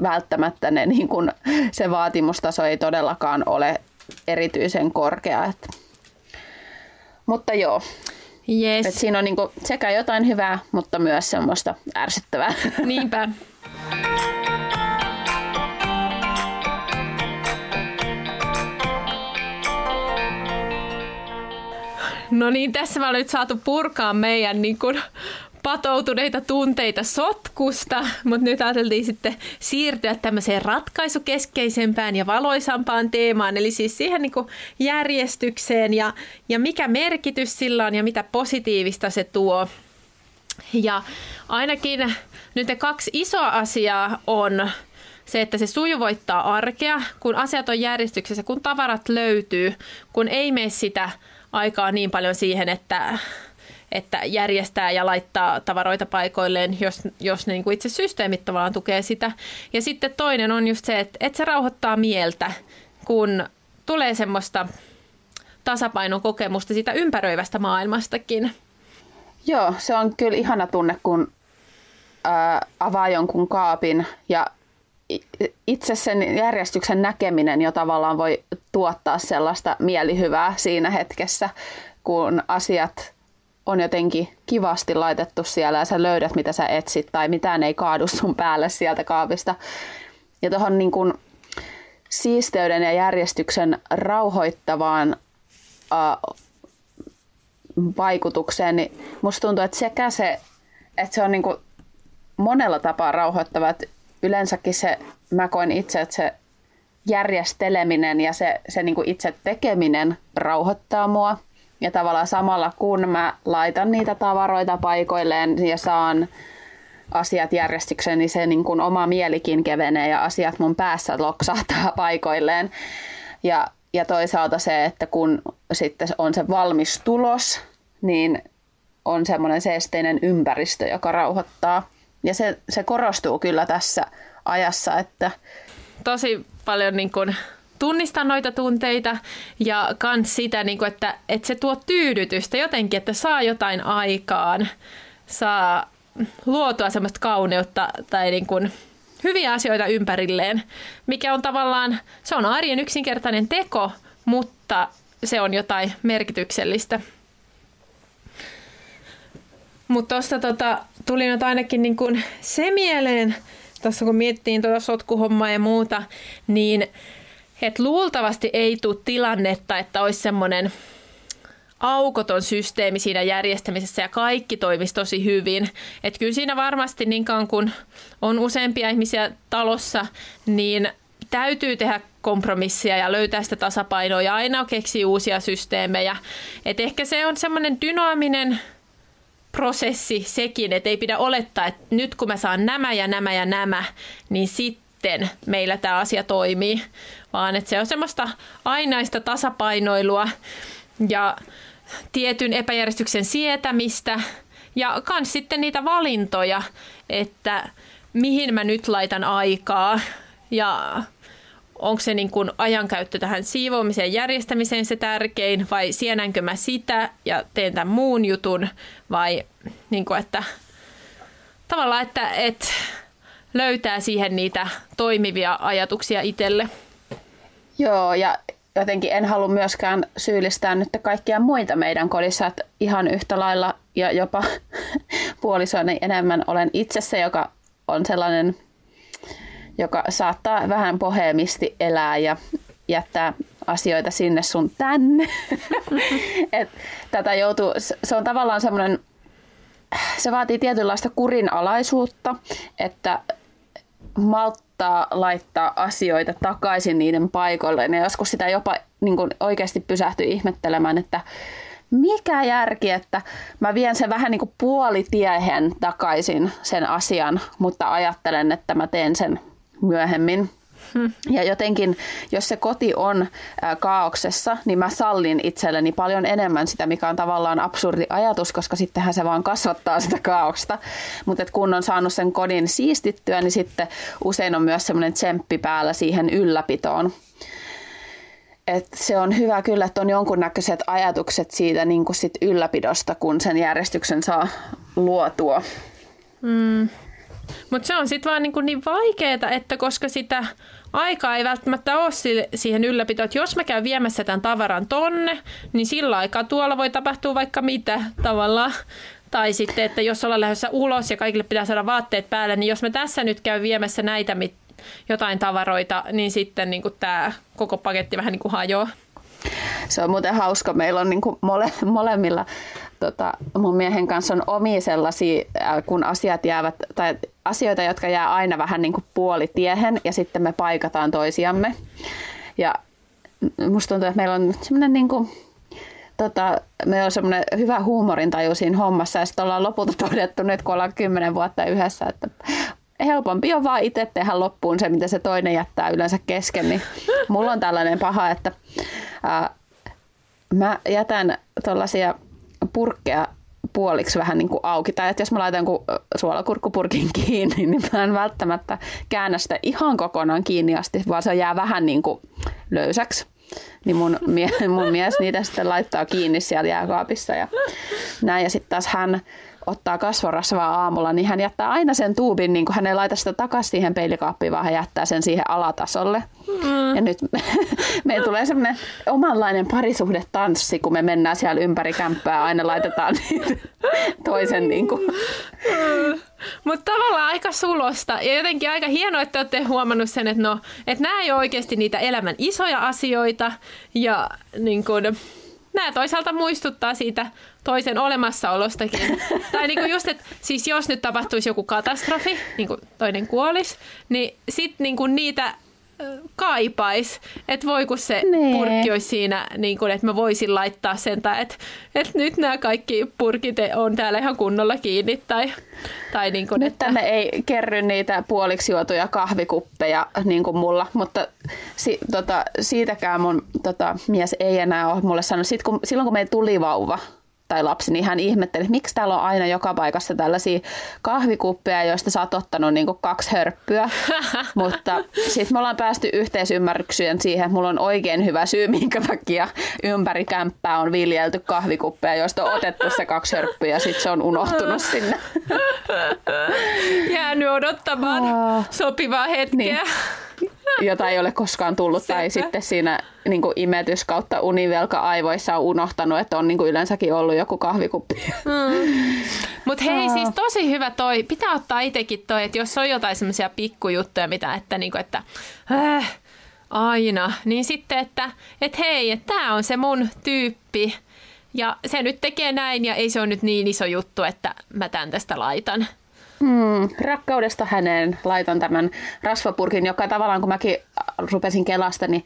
välttämättä ne, niin kuin, se vaatimustaso ei todellakaan ole erityisen korkea. Että. Mutta joo, yes. Et siinä on niin sekä jotain hyvää, mutta myös semmoista ärsyttävää. Niinpä. No niin, tässä ollaan nyt saatu purkaa meidän niin kuin, patoutuneita tunteita sotkusta, mutta nyt ajateltiin sitten siirtyä tämmöiseen ratkaisukeskeisempään ja valoisampaan teemaan, eli siis siihen niin kuin järjestykseen ja, ja mikä merkitys sillä on ja mitä positiivista se tuo. Ja ainakin nyt ne kaksi isoa asiaa on se, että se sujuvoittaa arkea, kun asiat on järjestyksessä, kun tavarat löytyy, kun ei mene sitä aikaa niin paljon siihen, että, että järjestää ja laittaa tavaroita paikoilleen, jos, jos ne niin kuin itse systeemit tavallaan tukee sitä. Ja sitten toinen on just se, että, että se rauhoittaa mieltä, kun tulee semmoista tasapainon kokemusta siitä ympäröivästä maailmastakin. Joo, se on kyllä ihana tunne, kun ää, avaa jonkun kaapin ja itse sen järjestyksen näkeminen jo tavallaan voi tuottaa sellaista mielihyvää siinä hetkessä, kun asiat on jotenkin kivasti laitettu siellä ja sä löydät, mitä sä etsit tai mitään ei kaadu sun päälle sieltä kaapista. Ja tuohon niin kuin siisteyden ja järjestyksen rauhoittavaan äh, vaikutukseen, niin musta tuntuu, että sekä se, että se on niin kuin monella tapaa rauhoittava, että yleensäkin se, mä koin itse, että se järjesteleminen ja se, se niin kuin itse tekeminen rauhoittaa mua. Ja tavallaan samalla kun mä laitan niitä tavaroita paikoilleen ja saan asiat järjestykseen, niin se niin kuin oma mielikin kevenee ja asiat mun päässä loksahtaa paikoilleen. Ja, ja toisaalta se, että kun sitten on se valmis tulos, niin on semmoinen seesteinen ympäristö, joka rauhoittaa. Ja se, se korostuu kyllä tässä ajassa, että... Tosi paljon niin kuin tunnistaa noita tunteita ja kans sitä, niin kuin, että, että se tuo tyydytystä jotenkin, että saa jotain aikaan, saa luotua semmoista kauneutta tai niin kuin hyviä asioita ympärilleen, mikä on tavallaan, se on arjen yksinkertainen teko, mutta se on jotain merkityksellistä. Mutta tuosta tota, tuli nyt ainakin niin kuin se mieleen, tuossa kun miettiin tuota sotkuhommaa ja muuta, niin että luultavasti ei tule tilannetta, että olisi semmoinen aukoton systeemi siinä järjestämisessä ja kaikki toimisi tosi hyvin. Että kyllä siinä varmasti niin kauan kun on useampia ihmisiä talossa, niin täytyy tehdä kompromissia ja löytää sitä tasapainoa ja aina keksiä uusia systeemejä. Et ehkä se on semmoinen dynaaminen prosessi sekin, että ei pidä olettaa, että nyt kun mä saan nämä ja nämä ja nämä, niin sitten meillä tämä asia toimii, vaan että se on semmoista ainaista tasapainoilua ja tietyn epäjärjestyksen sietämistä ja myös sitten niitä valintoja, että mihin mä nyt laitan aikaa. Ja onko se niin kuin ajankäyttö tähän siivoamiseen järjestämiseen se tärkein vai sienänkö mä sitä ja teen tämän muun jutun vai niin kuin, että tavallaan, että, että löytää siihen niitä toimivia ajatuksia itselle. Joo, ja jotenkin en halua myöskään syyllistää nyt kaikkia muita meidän kodissa, että ihan yhtä lailla ja jopa puolisoini enemmän olen itse se, joka on sellainen joka saattaa vähän pohemisti elää ja jättää asioita sinne sun tänne. Et tätä joutuu, se on tavallaan semmoinen, se vaatii tietynlaista kurinalaisuutta, että malttaa laittaa asioita takaisin niiden paikoille. Ja joskus sitä jopa niin kuin oikeasti pysähtyy ihmettelemään, että mikä järki, että mä vien sen vähän niin kuin puolitiehen takaisin sen asian, mutta ajattelen, että mä teen sen myöhemmin. Hmm. Ja jotenkin, jos se koti on kaauksessa, niin mä sallin itselleni paljon enemmän sitä, mikä on tavallaan absurdi ajatus, koska sittenhän se vaan kasvattaa sitä kaauksesta. Mutta kun on saanut sen kodin siistittyä, niin sitten usein on myös semmoinen tsemppi päällä siihen ylläpitoon. Et se on hyvä kyllä, että on jonkunnäköiset ajatukset siitä niin sit ylläpidosta, kun sen järjestyksen saa luotua. Hmm. Mutta se on sitten vaan niin, niin vaikeaa, että koska sitä aikaa ei välttämättä ole siihen ylläpitoon, että jos mä käyn viemässä tämän tavaran tonne, niin sillä aikaa tuolla voi tapahtua vaikka mitä tavallaan. Tai sitten, että jos ollaan lähdössä ulos ja kaikille pitää saada vaatteet päälle, niin jos mä tässä nyt käyn viemässä näitä jotain tavaroita, niin sitten niin tämä koko paketti vähän niin kuin hajoaa. Se on muuten hauska. Meillä on niin kuin mole, molemmilla tota, mun miehen kanssa on omia sellaisia, kun asiat jäävät, tai asioita, jotka jää aina vähän niin kuin puolitiehen ja sitten me paikataan toisiamme. Ja musta tuntuu, että meillä on semmoinen niin kuin, tota, meillä on semmoinen hyvä huumorintaju siinä hommassa ja sitten ollaan lopulta todettu nyt, kun ollaan kymmenen vuotta yhdessä, että helpompi on vaan itse tehdä loppuun se, mitä se toinen jättää yleensä kesken. Niin mulla on tällainen paha, että ää, mä jätän tuollaisia purkkeja puoliksi vähän niin kuin auki. Tai että jos mä laitan suolakurkkupurkin kiinni, niin mä en välttämättä käännä sitä ihan kokonaan kiinni asti, vaan se jää vähän niin kuin löysäksi. Niin mun, mie, mun mies niitä sitten laittaa kiinni siellä jääkaapissa ja näin. Ja sitten taas hän ottaa kasvorasvaa aamulla, niin hän jättää aina sen tuubin, niin kuin hän ei laita sitä takaisin siihen peilikaappiin, vaan hän jättää sen siihen alatasolle. Mm. Ja nyt me, me tulee semmoinen omanlainen parisuhdetanssi, kun me mennään siellä ympäri kämppää, aina laitetaan niitä toisen niin kuin. Mm. Mutta tavallaan aika sulosta ja jotenkin aika hienoa, että olette huomannut sen, että, no, että nämä ei ole oikeasti niitä elämän isoja asioita ja niin kun, nämä toisaalta muistuttaa siitä toisen olemassaolostakin. tai niin kuin just, että siis jos nyt tapahtuisi joku katastrofi, niin kuin toinen kuolisi, niin sitten niin kuin niitä kaipais, että voi kun se nee. purkki olisi siinä, niin kun, että mä voisin laittaa sen, tai että, että nyt nämä kaikki purkit on täällä ihan kunnolla kiinni. Tai, tai niin kun, nyt että... tänne ei kerry niitä puoliksi juotuja kahvikuppeja niin kuin mulla, mutta si, tota, siitäkään mun tota, mies ei enää ole mulle sanonut. Sit, kun, silloin kun meillä tuli vauva, tai lapsi, niin hän ihmetteli, että miksi täällä on aina joka paikassa tällaisia kahvikuppeja, joista sä oot ottanut niin kaksi hörppyä. Mutta sitten me ollaan päästy yhteisymmärrykseen siihen, että mulla on oikein hyvä syy, minkä takia ympäri kämppää on viljelty kahvikuppeja, joista on otettu se kaksi hörppyä ja sitten se on unohtunut sinne. Jäänyt odottamaan sopivaa hetkeä. Niin jota ei ole koskaan tullut. Sepä. Tai sitten siinä niin kuin imetys kautta univelka aivoissa on unohtanut, että on niin kuin yleensäkin ollut joku kahvikuppi. Mm. Mutta hei, siis tosi hyvä toi. Pitää ottaa itsekin toi, että jos on jotain semmoisia pikkujuttuja, mitä, että, niin kuin, että äh, aina, niin sitten, että et hei, että tämä on se mun tyyppi. Ja se nyt tekee näin ja ei se ole nyt niin iso juttu, että mä tämän tästä laitan. Hmm, rakkaudesta häneen. Laitan tämän rasvapurkin, joka tavallaan kun mäkin rupesin kelasta, niin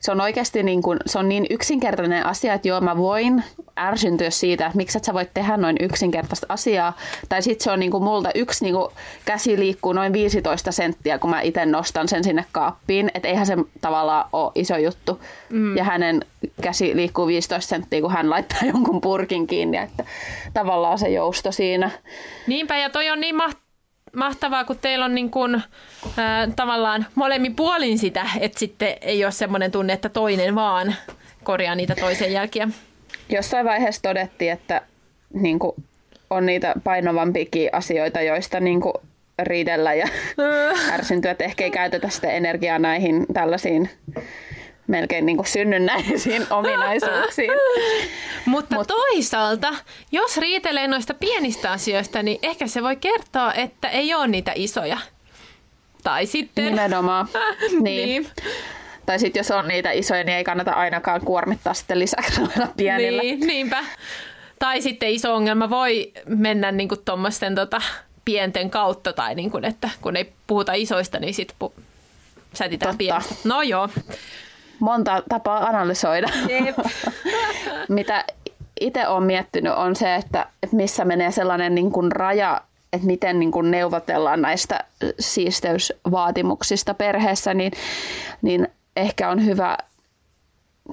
se on oikeasti niin, kuin, se on niin yksinkertainen asia, että joo, mä voin ärsyntyä siitä, että miksi et sä voit tehdä noin yksinkertaista asiaa. Tai sitten se on niin kuin multa yksi niin kuin käsi liikkuu noin 15 senttiä, kun mä itse nostan sen sinne kaappiin. Että eihän se tavallaan ole iso juttu. Mm. Ja hänen käsi liikkuu 15 senttiä, kun hän laittaa jonkun purkin kiinni. Että tavallaan se jousto siinä. Niinpä, ja toi on niin mahtavaa mahtavaa, kun teillä on niin kuin, ää, tavallaan molemmin puolin sitä, että sitten ei ole semmoinen tunne, että toinen vaan korjaa niitä toisen jälkiä. Jossain vaiheessa todettiin, että niin kuin, on niitä painovampikin asioita, joista niin kuin, riidellä ja ärsyntyä, että ehkä ei käytetä sitä energiaa näihin tällaisiin melkein niin kuin synnynnäisiin ominaisuuksiin. Mutta Mut. toisaalta, jos riitelee noista pienistä asioista, niin ehkä se voi kertoa, että ei ole niitä isoja. Tai sitten... Nimenomaan. niin. niin. Tai sitten jos on niitä isoja, niin ei kannata ainakaan kuormittaa sitten lisäksi noilla pienillä. Niin, niinpä. Tai sitten iso ongelma voi mennä niin tuommoisten tota, pienten kautta, tai niin kuin, että kun ei puhuta isoista, niin sitten pu- sätitään pienestä. No joo monta tapaa analysoida. Mitä itse olen miettinyt on se, että, että missä menee sellainen niin kuin raja, että miten niin kuin neuvotellaan näistä siisteysvaatimuksista perheessä, niin, niin ehkä on hyvä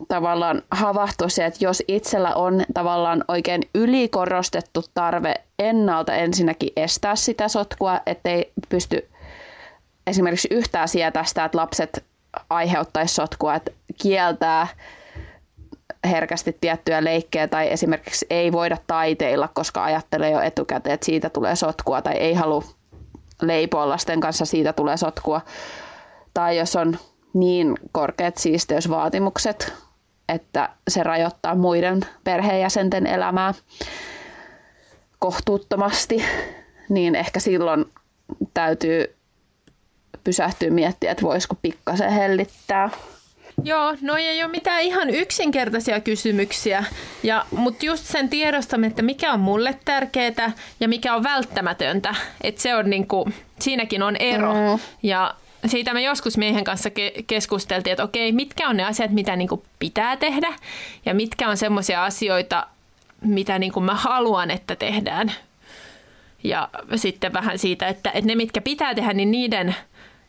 tavallaan havahtua se, että jos itsellä on tavallaan oikein ylikorostettu tarve ennalta ensinnäkin estää sitä sotkua, ettei pysty esimerkiksi yhtään sietää sitä, että lapset aiheuttaisi sotkua, että kieltää herkästi tiettyjä leikkejä tai esimerkiksi ei voida taiteilla, koska ajattelee jo etukäteen, että siitä tulee sotkua tai ei halua leipoa lasten kanssa, siitä tulee sotkua. Tai jos on niin korkeat siisteysvaatimukset, että se rajoittaa muiden perheenjäsenten elämää kohtuuttomasti, niin ehkä silloin täytyy pysähtyä miettiä, että voisiko pikkasen hellittää. Joo, no ei ole mitään ihan yksinkertaisia kysymyksiä, ja, mutta just sen tiedostaminen, että mikä on mulle tärkeää ja mikä on välttämätöntä, että se on niinku, siinäkin on ero. Mm. Ja siitä me joskus miehen kanssa ke- keskusteltiin, että okei, mitkä on ne asiat, mitä niinku pitää tehdä, ja mitkä on semmoisia asioita, mitä niinku mä haluan, että tehdään. Ja sitten vähän siitä, että, että ne, mitkä pitää tehdä, niin niiden –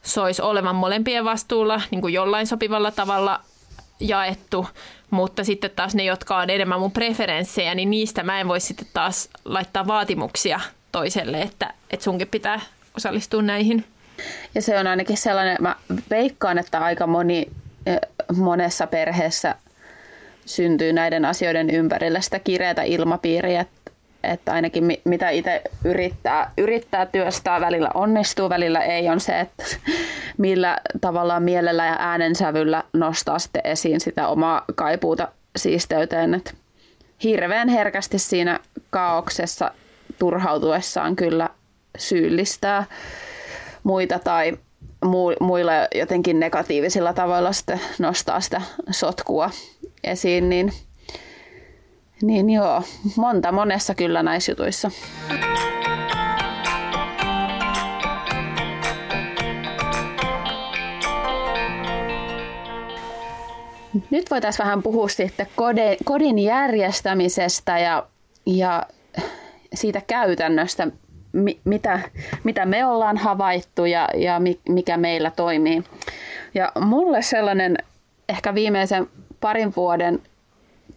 sois olevan molempien vastuulla niin kuin jollain sopivalla tavalla jaettu, mutta sitten taas ne, jotka on enemmän mun preferenssejä, niin niistä mä en voi sitten taas laittaa vaatimuksia toiselle, että, että sunkin pitää osallistua näihin. Ja se on ainakin sellainen, mä veikkaan, että aika moni monessa perheessä syntyy näiden asioiden ympärillä sitä kireätä ilmapiiriä, että, ainakin mitä itse yrittää, yrittää työstää, välillä onnistuu, välillä ei, on se, että millä tavalla mielellä ja äänensävyllä nostaa sitten esiin sitä omaa kaipuuta siisteyteen. Että hirveän herkästi siinä kaauksessa turhautuessaan kyllä syyllistää muita tai muilla jotenkin negatiivisilla tavoilla sitten nostaa sitä sotkua esiin, niin, niin joo, monta monessa kyllä näissä jutuissa. Nyt voitaisiin vähän puhua sitten kodin järjestämisestä ja, ja siitä käytännöstä, mitä, mitä me ollaan havaittu ja, ja mikä meillä toimii. Ja mulle sellainen ehkä viimeisen parin vuoden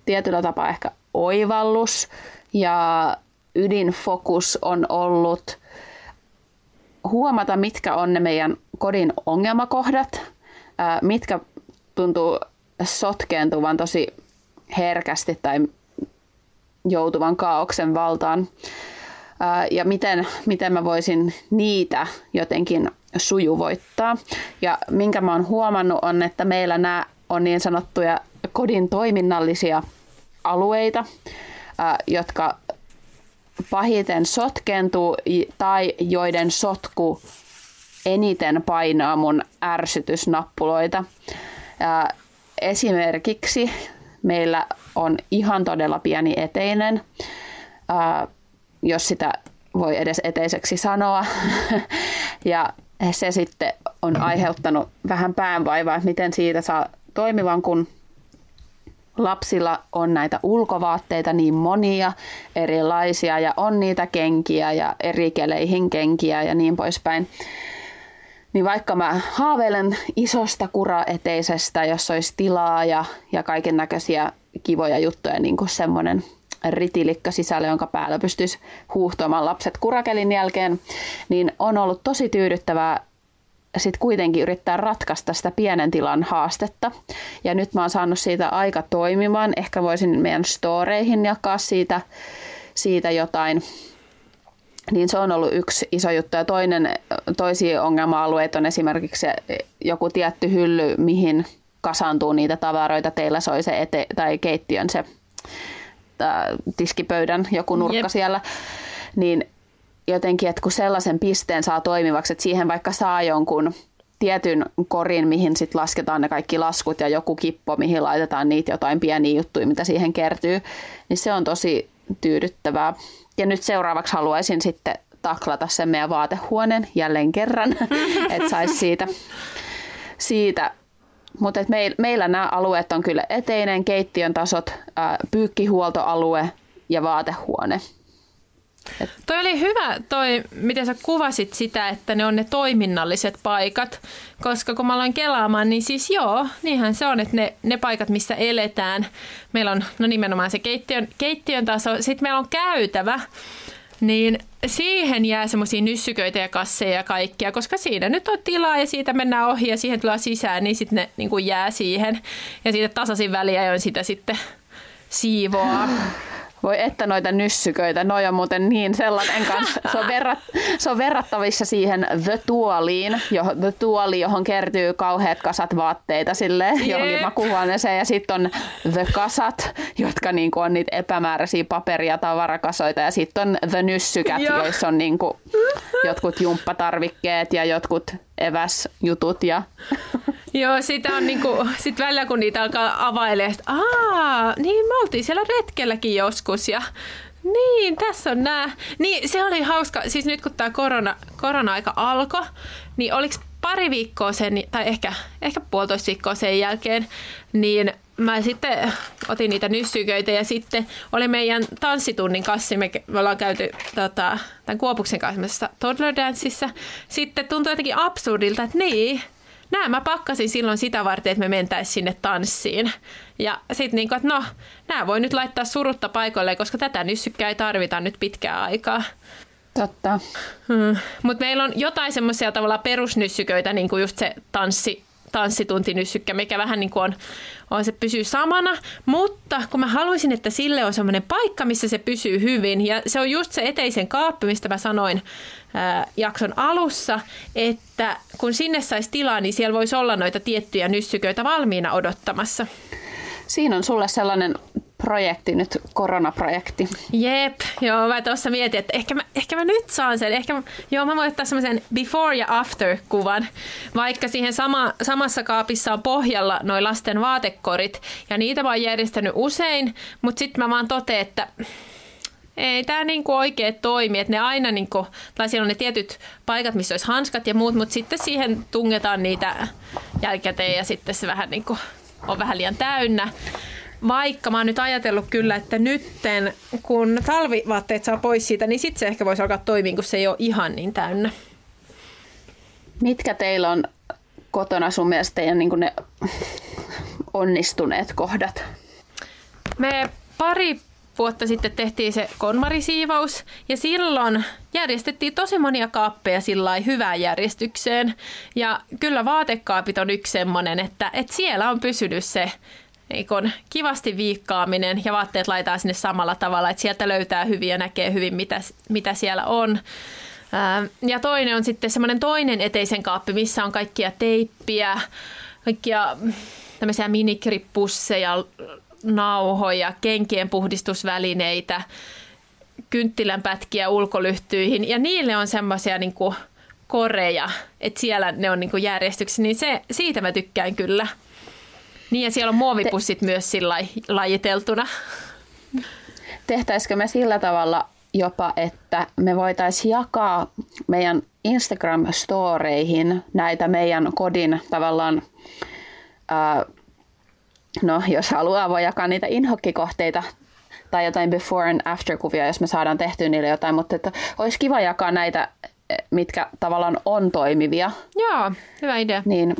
tietyllä tapaa ehkä oivallus ja ydinfokus on ollut huomata, mitkä on ne meidän kodin ongelmakohdat, mitkä tuntuu sotkeentuvan tosi herkästi tai joutuvan kaauksen valtaan ja miten, miten mä voisin niitä jotenkin sujuvoittaa. Ja minkä mä oon huomannut on, että meillä nämä on niin sanottuja kodin toiminnallisia alueita, jotka pahiten sotkentuu tai joiden sotku eniten painaa mun ärsytysnappuloita. Esimerkiksi meillä on ihan todella pieni eteinen, jos sitä voi edes eteiseksi sanoa. ja se sitten on aiheuttanut vähän päänvaivaa, että miten siitä saa toimivan, kun lapsilla on näitä ulkovaatteita niin monia erilaisia ja on niitä kenkiä ja eri keleihin kenkiä ja niin poispäin. Niin vaikka mä haaveilen isosta kuraeteisestä, jos olisi tilaa ja, ja kaiken näköisiä kivoja juttuja, niin kuin semmoinen ritilikka sisällä, jonka päällä pystyisi huuhtoamaan lapset kurakelin jälkeen, niin on ollut tosi tyydyttävää sitten kuitenkin yrittää ratkaista sitä pienen tilan haastetta. Ja nyt mä oon saanut siitä aika toimimaan. Ehkä voisin meidän storeihin jakaa siitä, siitä jotain. Niin se on ollut yksi iso juttu. Ja toinen, toisia ongelma-alueita on esimerkiksi joku tietty hylly, mihin kasaantuu niitä tavaroita. Teillä soi se ete- tai keittiön se tiskipöydän joku nurkka Jep. siellä. Niin jotenkin, että kun sellaisen pisteen saa toimivaksi, että siihen vaikka saa jonkun tietyn korin, mihin sitten lasketaan ne kaikki laskut ja joku kippo, mihin laitetaan niitä jotain pieniä juttuja, mitä siihen kertyy, niin se on tosi tyydyttävää. Ja nyt seuraavaksi haluaisin sitten taklata sen meidän vaatehuoneen jälleen kerran, että saisi siitä, siitä mutta meillä, meillä nämä alueet on kyllä eteinen, keittiön tasot, pyykkihuoltoalue ja vaatehuone. Et. Toi oli hyvä toi, miten sä kuvasit sitä, että ne on ne toiminnalliset paikat, koska kun mä aloin kelaamaan, niin siis joo, niinhän se on, että ne, ne paikat, missä eletään, meillä on no nimenomaan se keittiön, keittiön taso, sitten meillä on käytävä, niin siihen jää semmoisia nyssyköitä ja kasseja ja kaikkia, koska siinä nyt on tilaa ja siitä mennään ohi ja siihen tulee sisään, niin sitten ne niin kuin jää siihen. Ja siitä tasaisin väliä on sitä sitten siivoaa. Voi että noita nyssyköitä, noi on muuten niin sellainen kanssa. Se on, verrat, se on verrattavissa siihen The Tuoliin, johon, The Tuoli, johon kertyy kauheat kasat vaatteita sille johonkin makuhuoneeseen. Ja sitten on The Kasat, jotka niinku on niitä epämääräisiä paperia tavarakasoita. Ja sitten on The Nyssykät, yeah. joissa on niinku jotkut jumppatarvikkeet ja jotkut eväsjutut. Ja... Joo, sitä on niinku, sit välillä kun niitä alkaa availemaan, että aa, niin me oltiin siellä retkelläkin joskus ja niin, tässä on nämä. Niin, se oli hauska. Siis nyt kun tämä korona, korona-aika alkoi, niin oliko pari viikkoa sen, tai ehkä, ehkä puolitoista viikkoa sen jälkeen, niin mä sitten otin niitä nyssyköitä ja sitten oli meidän tanssitunnin kassi. Me, me ollaan käyty tota, tämän Kuopuksen kanssa toddler danceissa. Sitten tuntui jotenkin absurdilta, että niin, nämä mä pakkasin silloin sitä varten, että me mentäisiin sinne tanssiin. Ja sitten niin että no, nämä voi nyt laittaa surutta paikoille, koska tätä nyssykkää ei tarvita nyt pitkää aikaa. Totta. Hmm. Mutta meillä on jotain semmoisia tavalla perusnyssyköitä, niin kuin just se tanssi, tanssituntinyssykkä, mikä vähän niin kuin on, on, se pysyy samana, mutta kun mä haluaisin, että sille on semmoinen paikka, missä se pysyy hyvin, ja se on just se eteisen kaappi, mistä mä sanoin ää, jakson alussa, että kun sinne saisi tilaa, niin siellä voisi olla noita tiettyjä nyssyköitä valmiina odottamassa. Siinä on sulle sellainen projekti nyt, koronaprojekti. Jep, joo, mä tuossa mietin, että ehkä mä, ehkä mä nyt saan sen. Ehkä joo, mä voin ottaa semmoisen before ja after kuvan, vaikka siihen sama, samassa kaapissa on pohjalla noin lasten vaatekorit, ja niitä mä oon järjestänyt usein, mutta sitten mä vaan totean, että ei tämä niinku oikein toimi, että ne aina, niinku, tai siellä on ne tietyt paikat, missä olisi hanskat ja muut, mutta sitten siihen tungetaan niitä jälkikäteen ja sitten se vähän niinku on vähän liian täynnä. Vaikka mä oon nyt ajatellut kyllä, että nytten kun talvivaatteet saa pois siitä, niin sitten se ehkä voisi alkaa toimia, kun se ei ole ihan niin täynnä. Mitkä teillä on kotona sun mielestä teidän niin ne onnistuneet kohdat? Me pari vuotta sitten tehtiin se konmarisiivous ja silloin järjestettiin tosi monia kaappeja sillä hyvään järjestykseen. Ja kyllä vaatekaapit on yksi semmoinen, että, että siellä on pysynyt se niin kivasti viikkaaminen ja vaatteet laitetaan sinne samalla tavalla, että sieltä löytää hyvin ja näkee hyvin, mitä, mitä siellä on. Ja toinen on sitten semmoinen toinen eteisen kaappi, missä on kaikkia teippiä, kaikkia tämmöisiä minikrippusseja, nauhoja, kenkien puhdistusvälineitä, kynttilänpätkiä ulkolyhtyihin ja niille on semmoisia niin koreja, että siellä ne on niin järjestyksessä, niin se, siitä mä tykkään kyllä. Niin ja siellä on muovipussit Te- myös sillä lajiteltuna. Tehtäisikö me sillä tavalla jopa, että me voitaisiin jakaa meidän Instagram-storeihin näitä meidän kodin tavallaan ää, no jos haluaa, voi jakaa niitä inhokkikohteita tai jotain before and after kuvia, jos me saadaan tehtyä niille jotain, mutta että olisi kiva jakaa näitä, mitkä tavallaan on toimivia. Joo, hyvä idea. Niin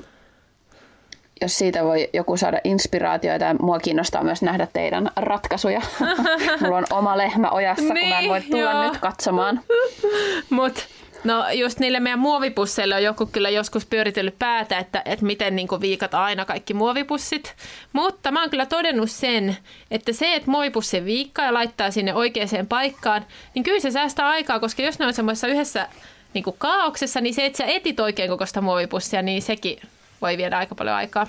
jos siitä voi joku saada inspiraatioita ja mua kiinnostaa myös nähdä teidän ratkaisuja. Mulla on oma lehmä ojassa, niin, kun mä en voi niin, tulla joo. nyt katsomaan. Mut No just niille meidän muovipusseille on joku kyllä joskus pyöritellyt päätä, että, että miten niin viikat aina kaikki muovipussit. Mutta mä oon kyllä todennut sen, että se, että muovipussi viikkaa ja laittaa sinne oikeaan paikkaan, niin kyllä se säästää aikaa, koska jos ne on semmoisessa yhdessä niin kuin kaauksessa, niin se, että sä etit oikein kokoista muovipussia, niin sekin voi viedä aika paljon aikaa.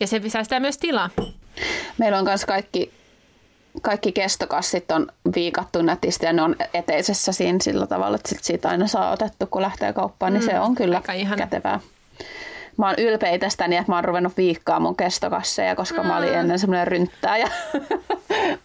Ja se säästää myös tilaa. Meillä on myös kaikki kaikki kestokassit on viikattu nätisti ja ne on eteisessä siinä sillä tavalla, että sit siitä aina saa otettu, kun lähtee kauppaan, niin mm, se on kyllä kätevää. Mä oon ylpeä tästäni, että mä oon ruvennut viikkaa mun kestokasseja, koska mm. mä olin mm. ennen semmoinen rynttääjä.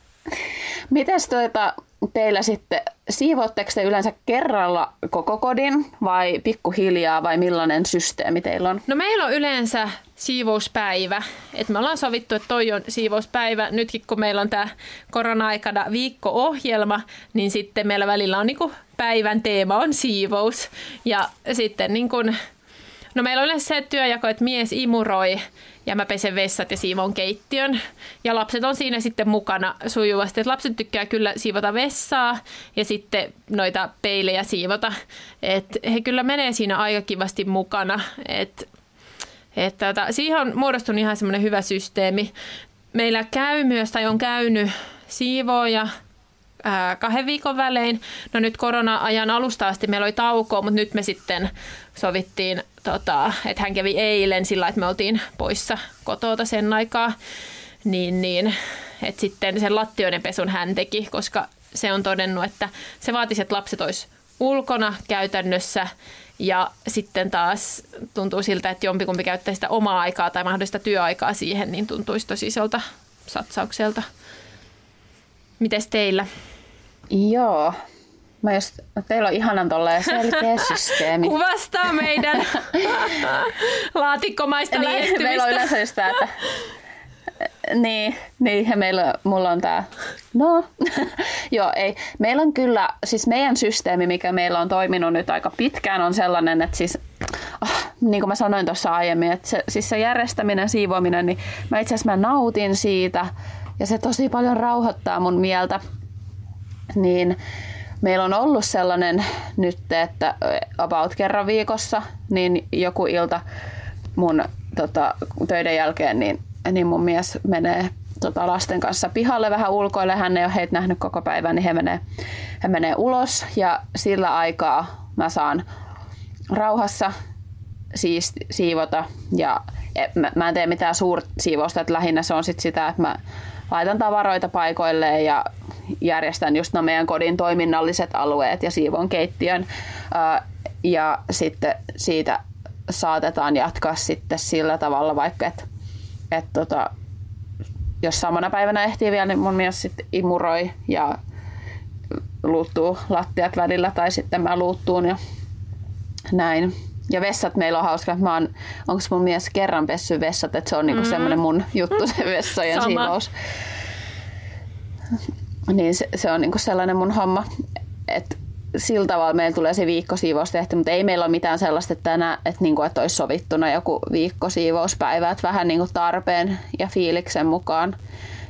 Mites tuota, teillä sitten, siivootteko te yleensä kerralla koko kodin vai pikkuhiljaa vai millainen systeemi teillä on? No meillä on yleensä siivouspäivä. Et me ollaan sovittu, että toi on siivouspäivä. Nytkin kun meillä on tämä korona-aikana viikko-ohjelma, niin sitten meillä välillä on niinku päivän teema on siivous. Ja sitten niin kun, no meillä on yleensä se työjako, että mies imuroi ja mä pesen vessat ja siivon keittiön. Ja lapset on siinä sitten mukana sujuvasti. Et lapset tykkää kyllä siivota vessaa ja sitten noita peilejä siivota. Et he kyllä menee siinä aika kivasti mukana. Et, et tota, siihen on muodostunut ihan semmoinen hyvä systeemi. Meillä käy myös tai on käynyt siivooja ää, kahden viikon välein. No nyt korona-ajan alusta asti meillä oli tauko, mutta nyt me sitten sovittiin, tota, että hän kävi eilen sillä, että me oltiin poissa kotota sen aikaa. Niin, niin, että sitten sen lattioiden pesun hän teki, koska se on todennut, että se vaatisi, että lapset olisi ulkona käytännössä ja sitten taas tuntuu siltä, että jompikumpi käyttäisi sitä omaa aikaa tai mahdollista työaikaa siihen, niin tuntuisi tosi isolta satsaukselta. Mites teillä? Joo. Mä just, teillä on ihanan tolleen selkeä systeemi. Kuvastaa meidän laatikkomaista niin, Meillä on yleensä just tää, että niin, niin ja meillä, mulla on tää, no, joo ei, meillä on kyllä, siis meidän systeemi, mikä meillä on toiminut nyt aika pitkään, on sellainen, että siis, oh, niin kuin mä sanoin tuossa aiemmin, että se, siis se järjestäminen, siivoaminen, niin mä itse asiassa mä nautin siitä, ja se tosi paljon rauhoittaa mun mieltä, niin meillä on ollut sellainen nyt, että about kerran viikossa, niin joku ilta mun tota, töiden jälkeen, niin, niin mun mies menee tota, lasten kanssa pihalle vähän ulkoille. Hän ei ole heitä nähnyt koko päivän, niin he menee, he menee ulos ja sillä aikaa mä saan rauhassa siis, siivota ja e, mä, mä en tee mitään suursiivousta, että lähinnä se on sit sitä, että mä laitan tavaroita paikoilleen ja järjestän just no meidän kodin toiminnalliset alueet ja siivon keittiön ja sitten siitä saatetaan jatkaa sitten sillä tavalla vaikka, että et tota, jos samana päivänä ehtii vielä, niin mun mies sitten imuroi ja luuttuu lattiat välillä tai sitten mä luuttuun ja näin. Ja vessat meillä on hauska. Mä oon, onko mun mies kerran pessy vessat, että se on niinku mm. semmoinen mun juttu se vessojen Sama. siivous. Niin se, se on niinku sellainen mun homma, että sillä tavalla meillä tulee se viikkosiivous tehty, mutta ei meillä ole mitään sellaista, että, tänä, että, niin kuin, että olisi sovittuna joku viikkosiivouspäivä, että vähän niin kuin tarpeen ja fiiliksen mukaan.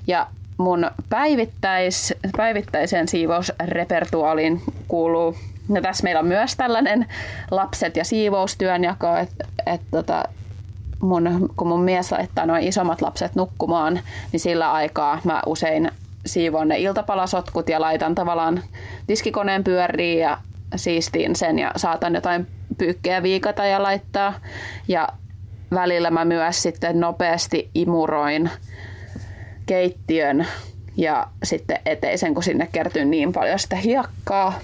Ja mun päivittäis, päivittäiseen siivousrepertuaaliin kuuluu, ja tässä meillä on myös tällainen lapset ja siivoustyönjako, että, että tota, mun, kun mun mies laittaa noin isommat lapset nukkumaan, niin sillä aikaa mä usein siivon ne iltapalasotkut ja laitan tavallaan tiskikoneen pyöriin ja siistiin sen ja saatan jotain pyykkejä viikata ja laittaa. Ja välillä mä myös sitten nopeasti imuroin keittiön ja sitten eteisen, kun sinne kertyy niin paljon sitä hiekkaa.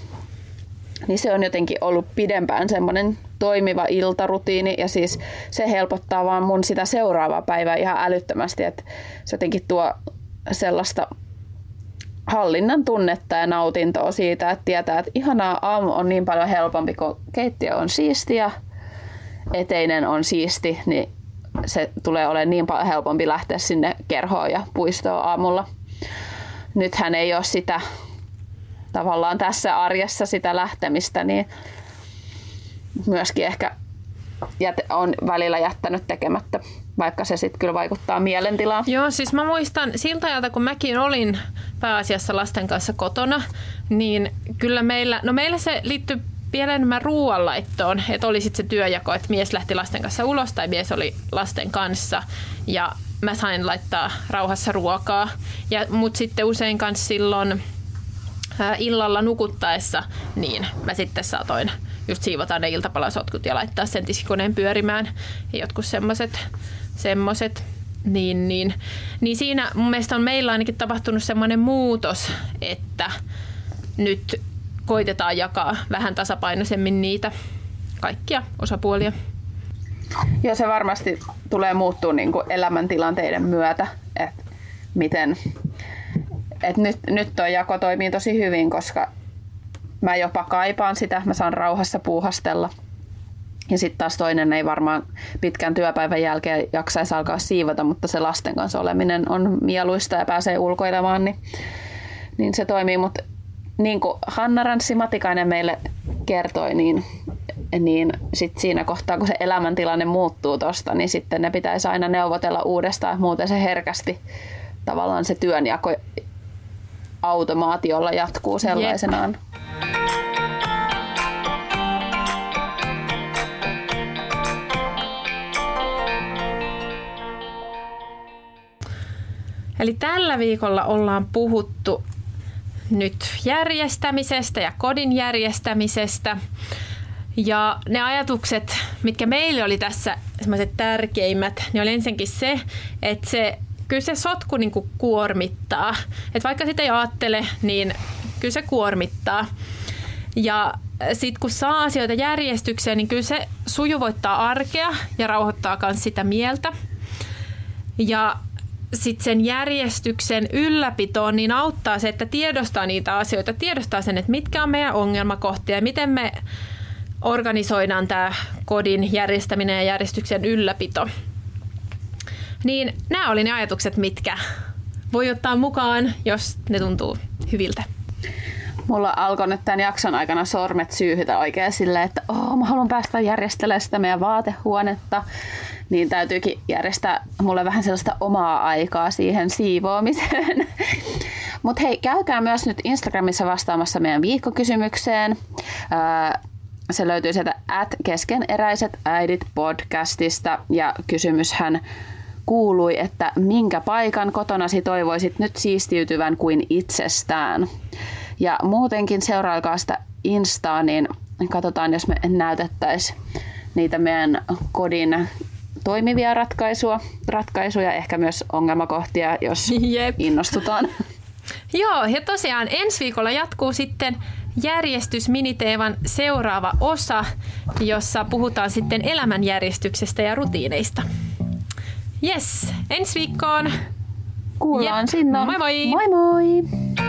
Niin se on jotenkin ollut pidempään semmoinen toimiva iltarutiini ja siis se helpottaa vaan mun sitä seuraavaa päivää ihan älyttömästi, että se jotenkin tuo sellaista hallinnan tunnetta ja nautintoa siitä, että tietää, että ihanaa aamu on niin paljon helpompi, kun keittiö on siistiä, eteinen on siisti, niin se tulee olemaan niin paljon helpompi lähteä sinne kerhoon ja puistoon aamulla. Nythän ei ole sitä tavallaan tässä arjessa sitä lähtemistä, niin myöskin ehkä on välillä jättänyt tekemättä, vaikka se sitten kyllä vaikuttaa mielentilaan. Joo, siis mä muistan siltä ajalta, kun mäkin olin pääasiassa lasten kanssa kotona, niin kyllä meillä, no meillä se liittyy vielä enemmän ruoanlaittoon, että oli sitten se työjako, että mies lähti lasten kanssa ulos tai mies oli lasten kanssa ja mä sain laittaa rauhassa ruokaa. Ja, mutta sitten usein kanssa silloin illalla nukuttaessa, niin mä sitten saatoin just siivota ne iltapalasotkut ja laittaa sen tiskikoneen pyörimään. Ja jotkut semmoiset semmoset, niin, niin, niin siinä mun mielestä on meillä ainakin tapahtunut semmoinen muutos, että nyt koitetaan jakaa vähän tasapainoisemmin niitä kaikkia osapuolia. Joo, se varmasti tulee muuttua niin kuin elämäntilanteiden myötä, että miten, että nyt, nyt tuo jako toimii tosi hyvin, koska mä jopa kaipaan sitä, mä saan rauhassa puuhastella. Ja sitten taas toinen ei varmaan pitkän työpäivän jälkeen jaksaisi alkaa siivota, mutta se lasten kanssa oleminen on mieluista ja pääsee ulkoilemaan, niin, niin se toimii. Mutta niin kuin Hanna Ranssi Matikainen meille kertoi, niin, niin sit siinä kohtaa, kun se elämäntilanne muuttuu tuosta, niin sitten ne pitäisi aina neuvotella uudestaan, muuten se herkästi tavallaan se työnjako automaatiolla jatkuu sellaisenaan. Jep. Eli tällä viikolla ollaan puhuttu nyt järjestämisestä ja kodin järjestämisestä. Ja ne ajatukset, mitkä meille oli tässä semmoiset tärkeimmät, niin oli ensinnäkin se, että se, kyllä se sotku niin kuin kuormittaa. Että vaikka sitä ei ajattele, niin kyllä se kuormittaa. Ja sitten kun saa asioita järjestykseen, niin kyllä se sujuvoittaa arkea ja rauhoittaa myös sitä mieltä. Ja sitten sen järjestyksen ylläpitoon, niin auttaa se, että tiedostaa niitä asioita, tiedostaa sen, että mitkä on meidän ongelmakohtia ja miten me organisoidaan tämä kodin järjestäminen ja järjestyksen ylläpito. Niin nämä oli ne ajatukset, mitkä voi ottaa mukaan, jos ne tuntuu hyviltä. Mulla alkoi nyt tämän jakson aikana sormet syyhytä oikein silleen, että oh, mä haluan päästä järjestelemään sitä meidän vaatehuonetta niin täytyykin järjestää mulle vähän sellaista omaa aikaa siihen siivoamiseen. Mutta hei, käykää myös nyt Instagramissa vastaamassa meidän viikkokysymykseen. se löytyy sieltä at keskeneräiset äidit podcastista ja kysymyshän kuului, että minkä paikan kotonasi toivoisit nyt siistiytyvän kuin itsestään. Ja muutenkin seuraakaa sitä Instaa, niin katsotaan, jos me näytettäisiin niitä meidän kodin toimivia ratkaisuja, ratkaisuja, ehkä myös ongelmakohtia, jos Jep. innostutaan. Joo, ja tosiaan ensi viikolla jatkuu sitten järjestysminiteevan seuraava osa, jossa puhutaan sitten elämänjärjestyksestä ja rutiineista. Yes, ensi viikkoon. Kuullaan Jep. sinne. Moi moi! Moi moi!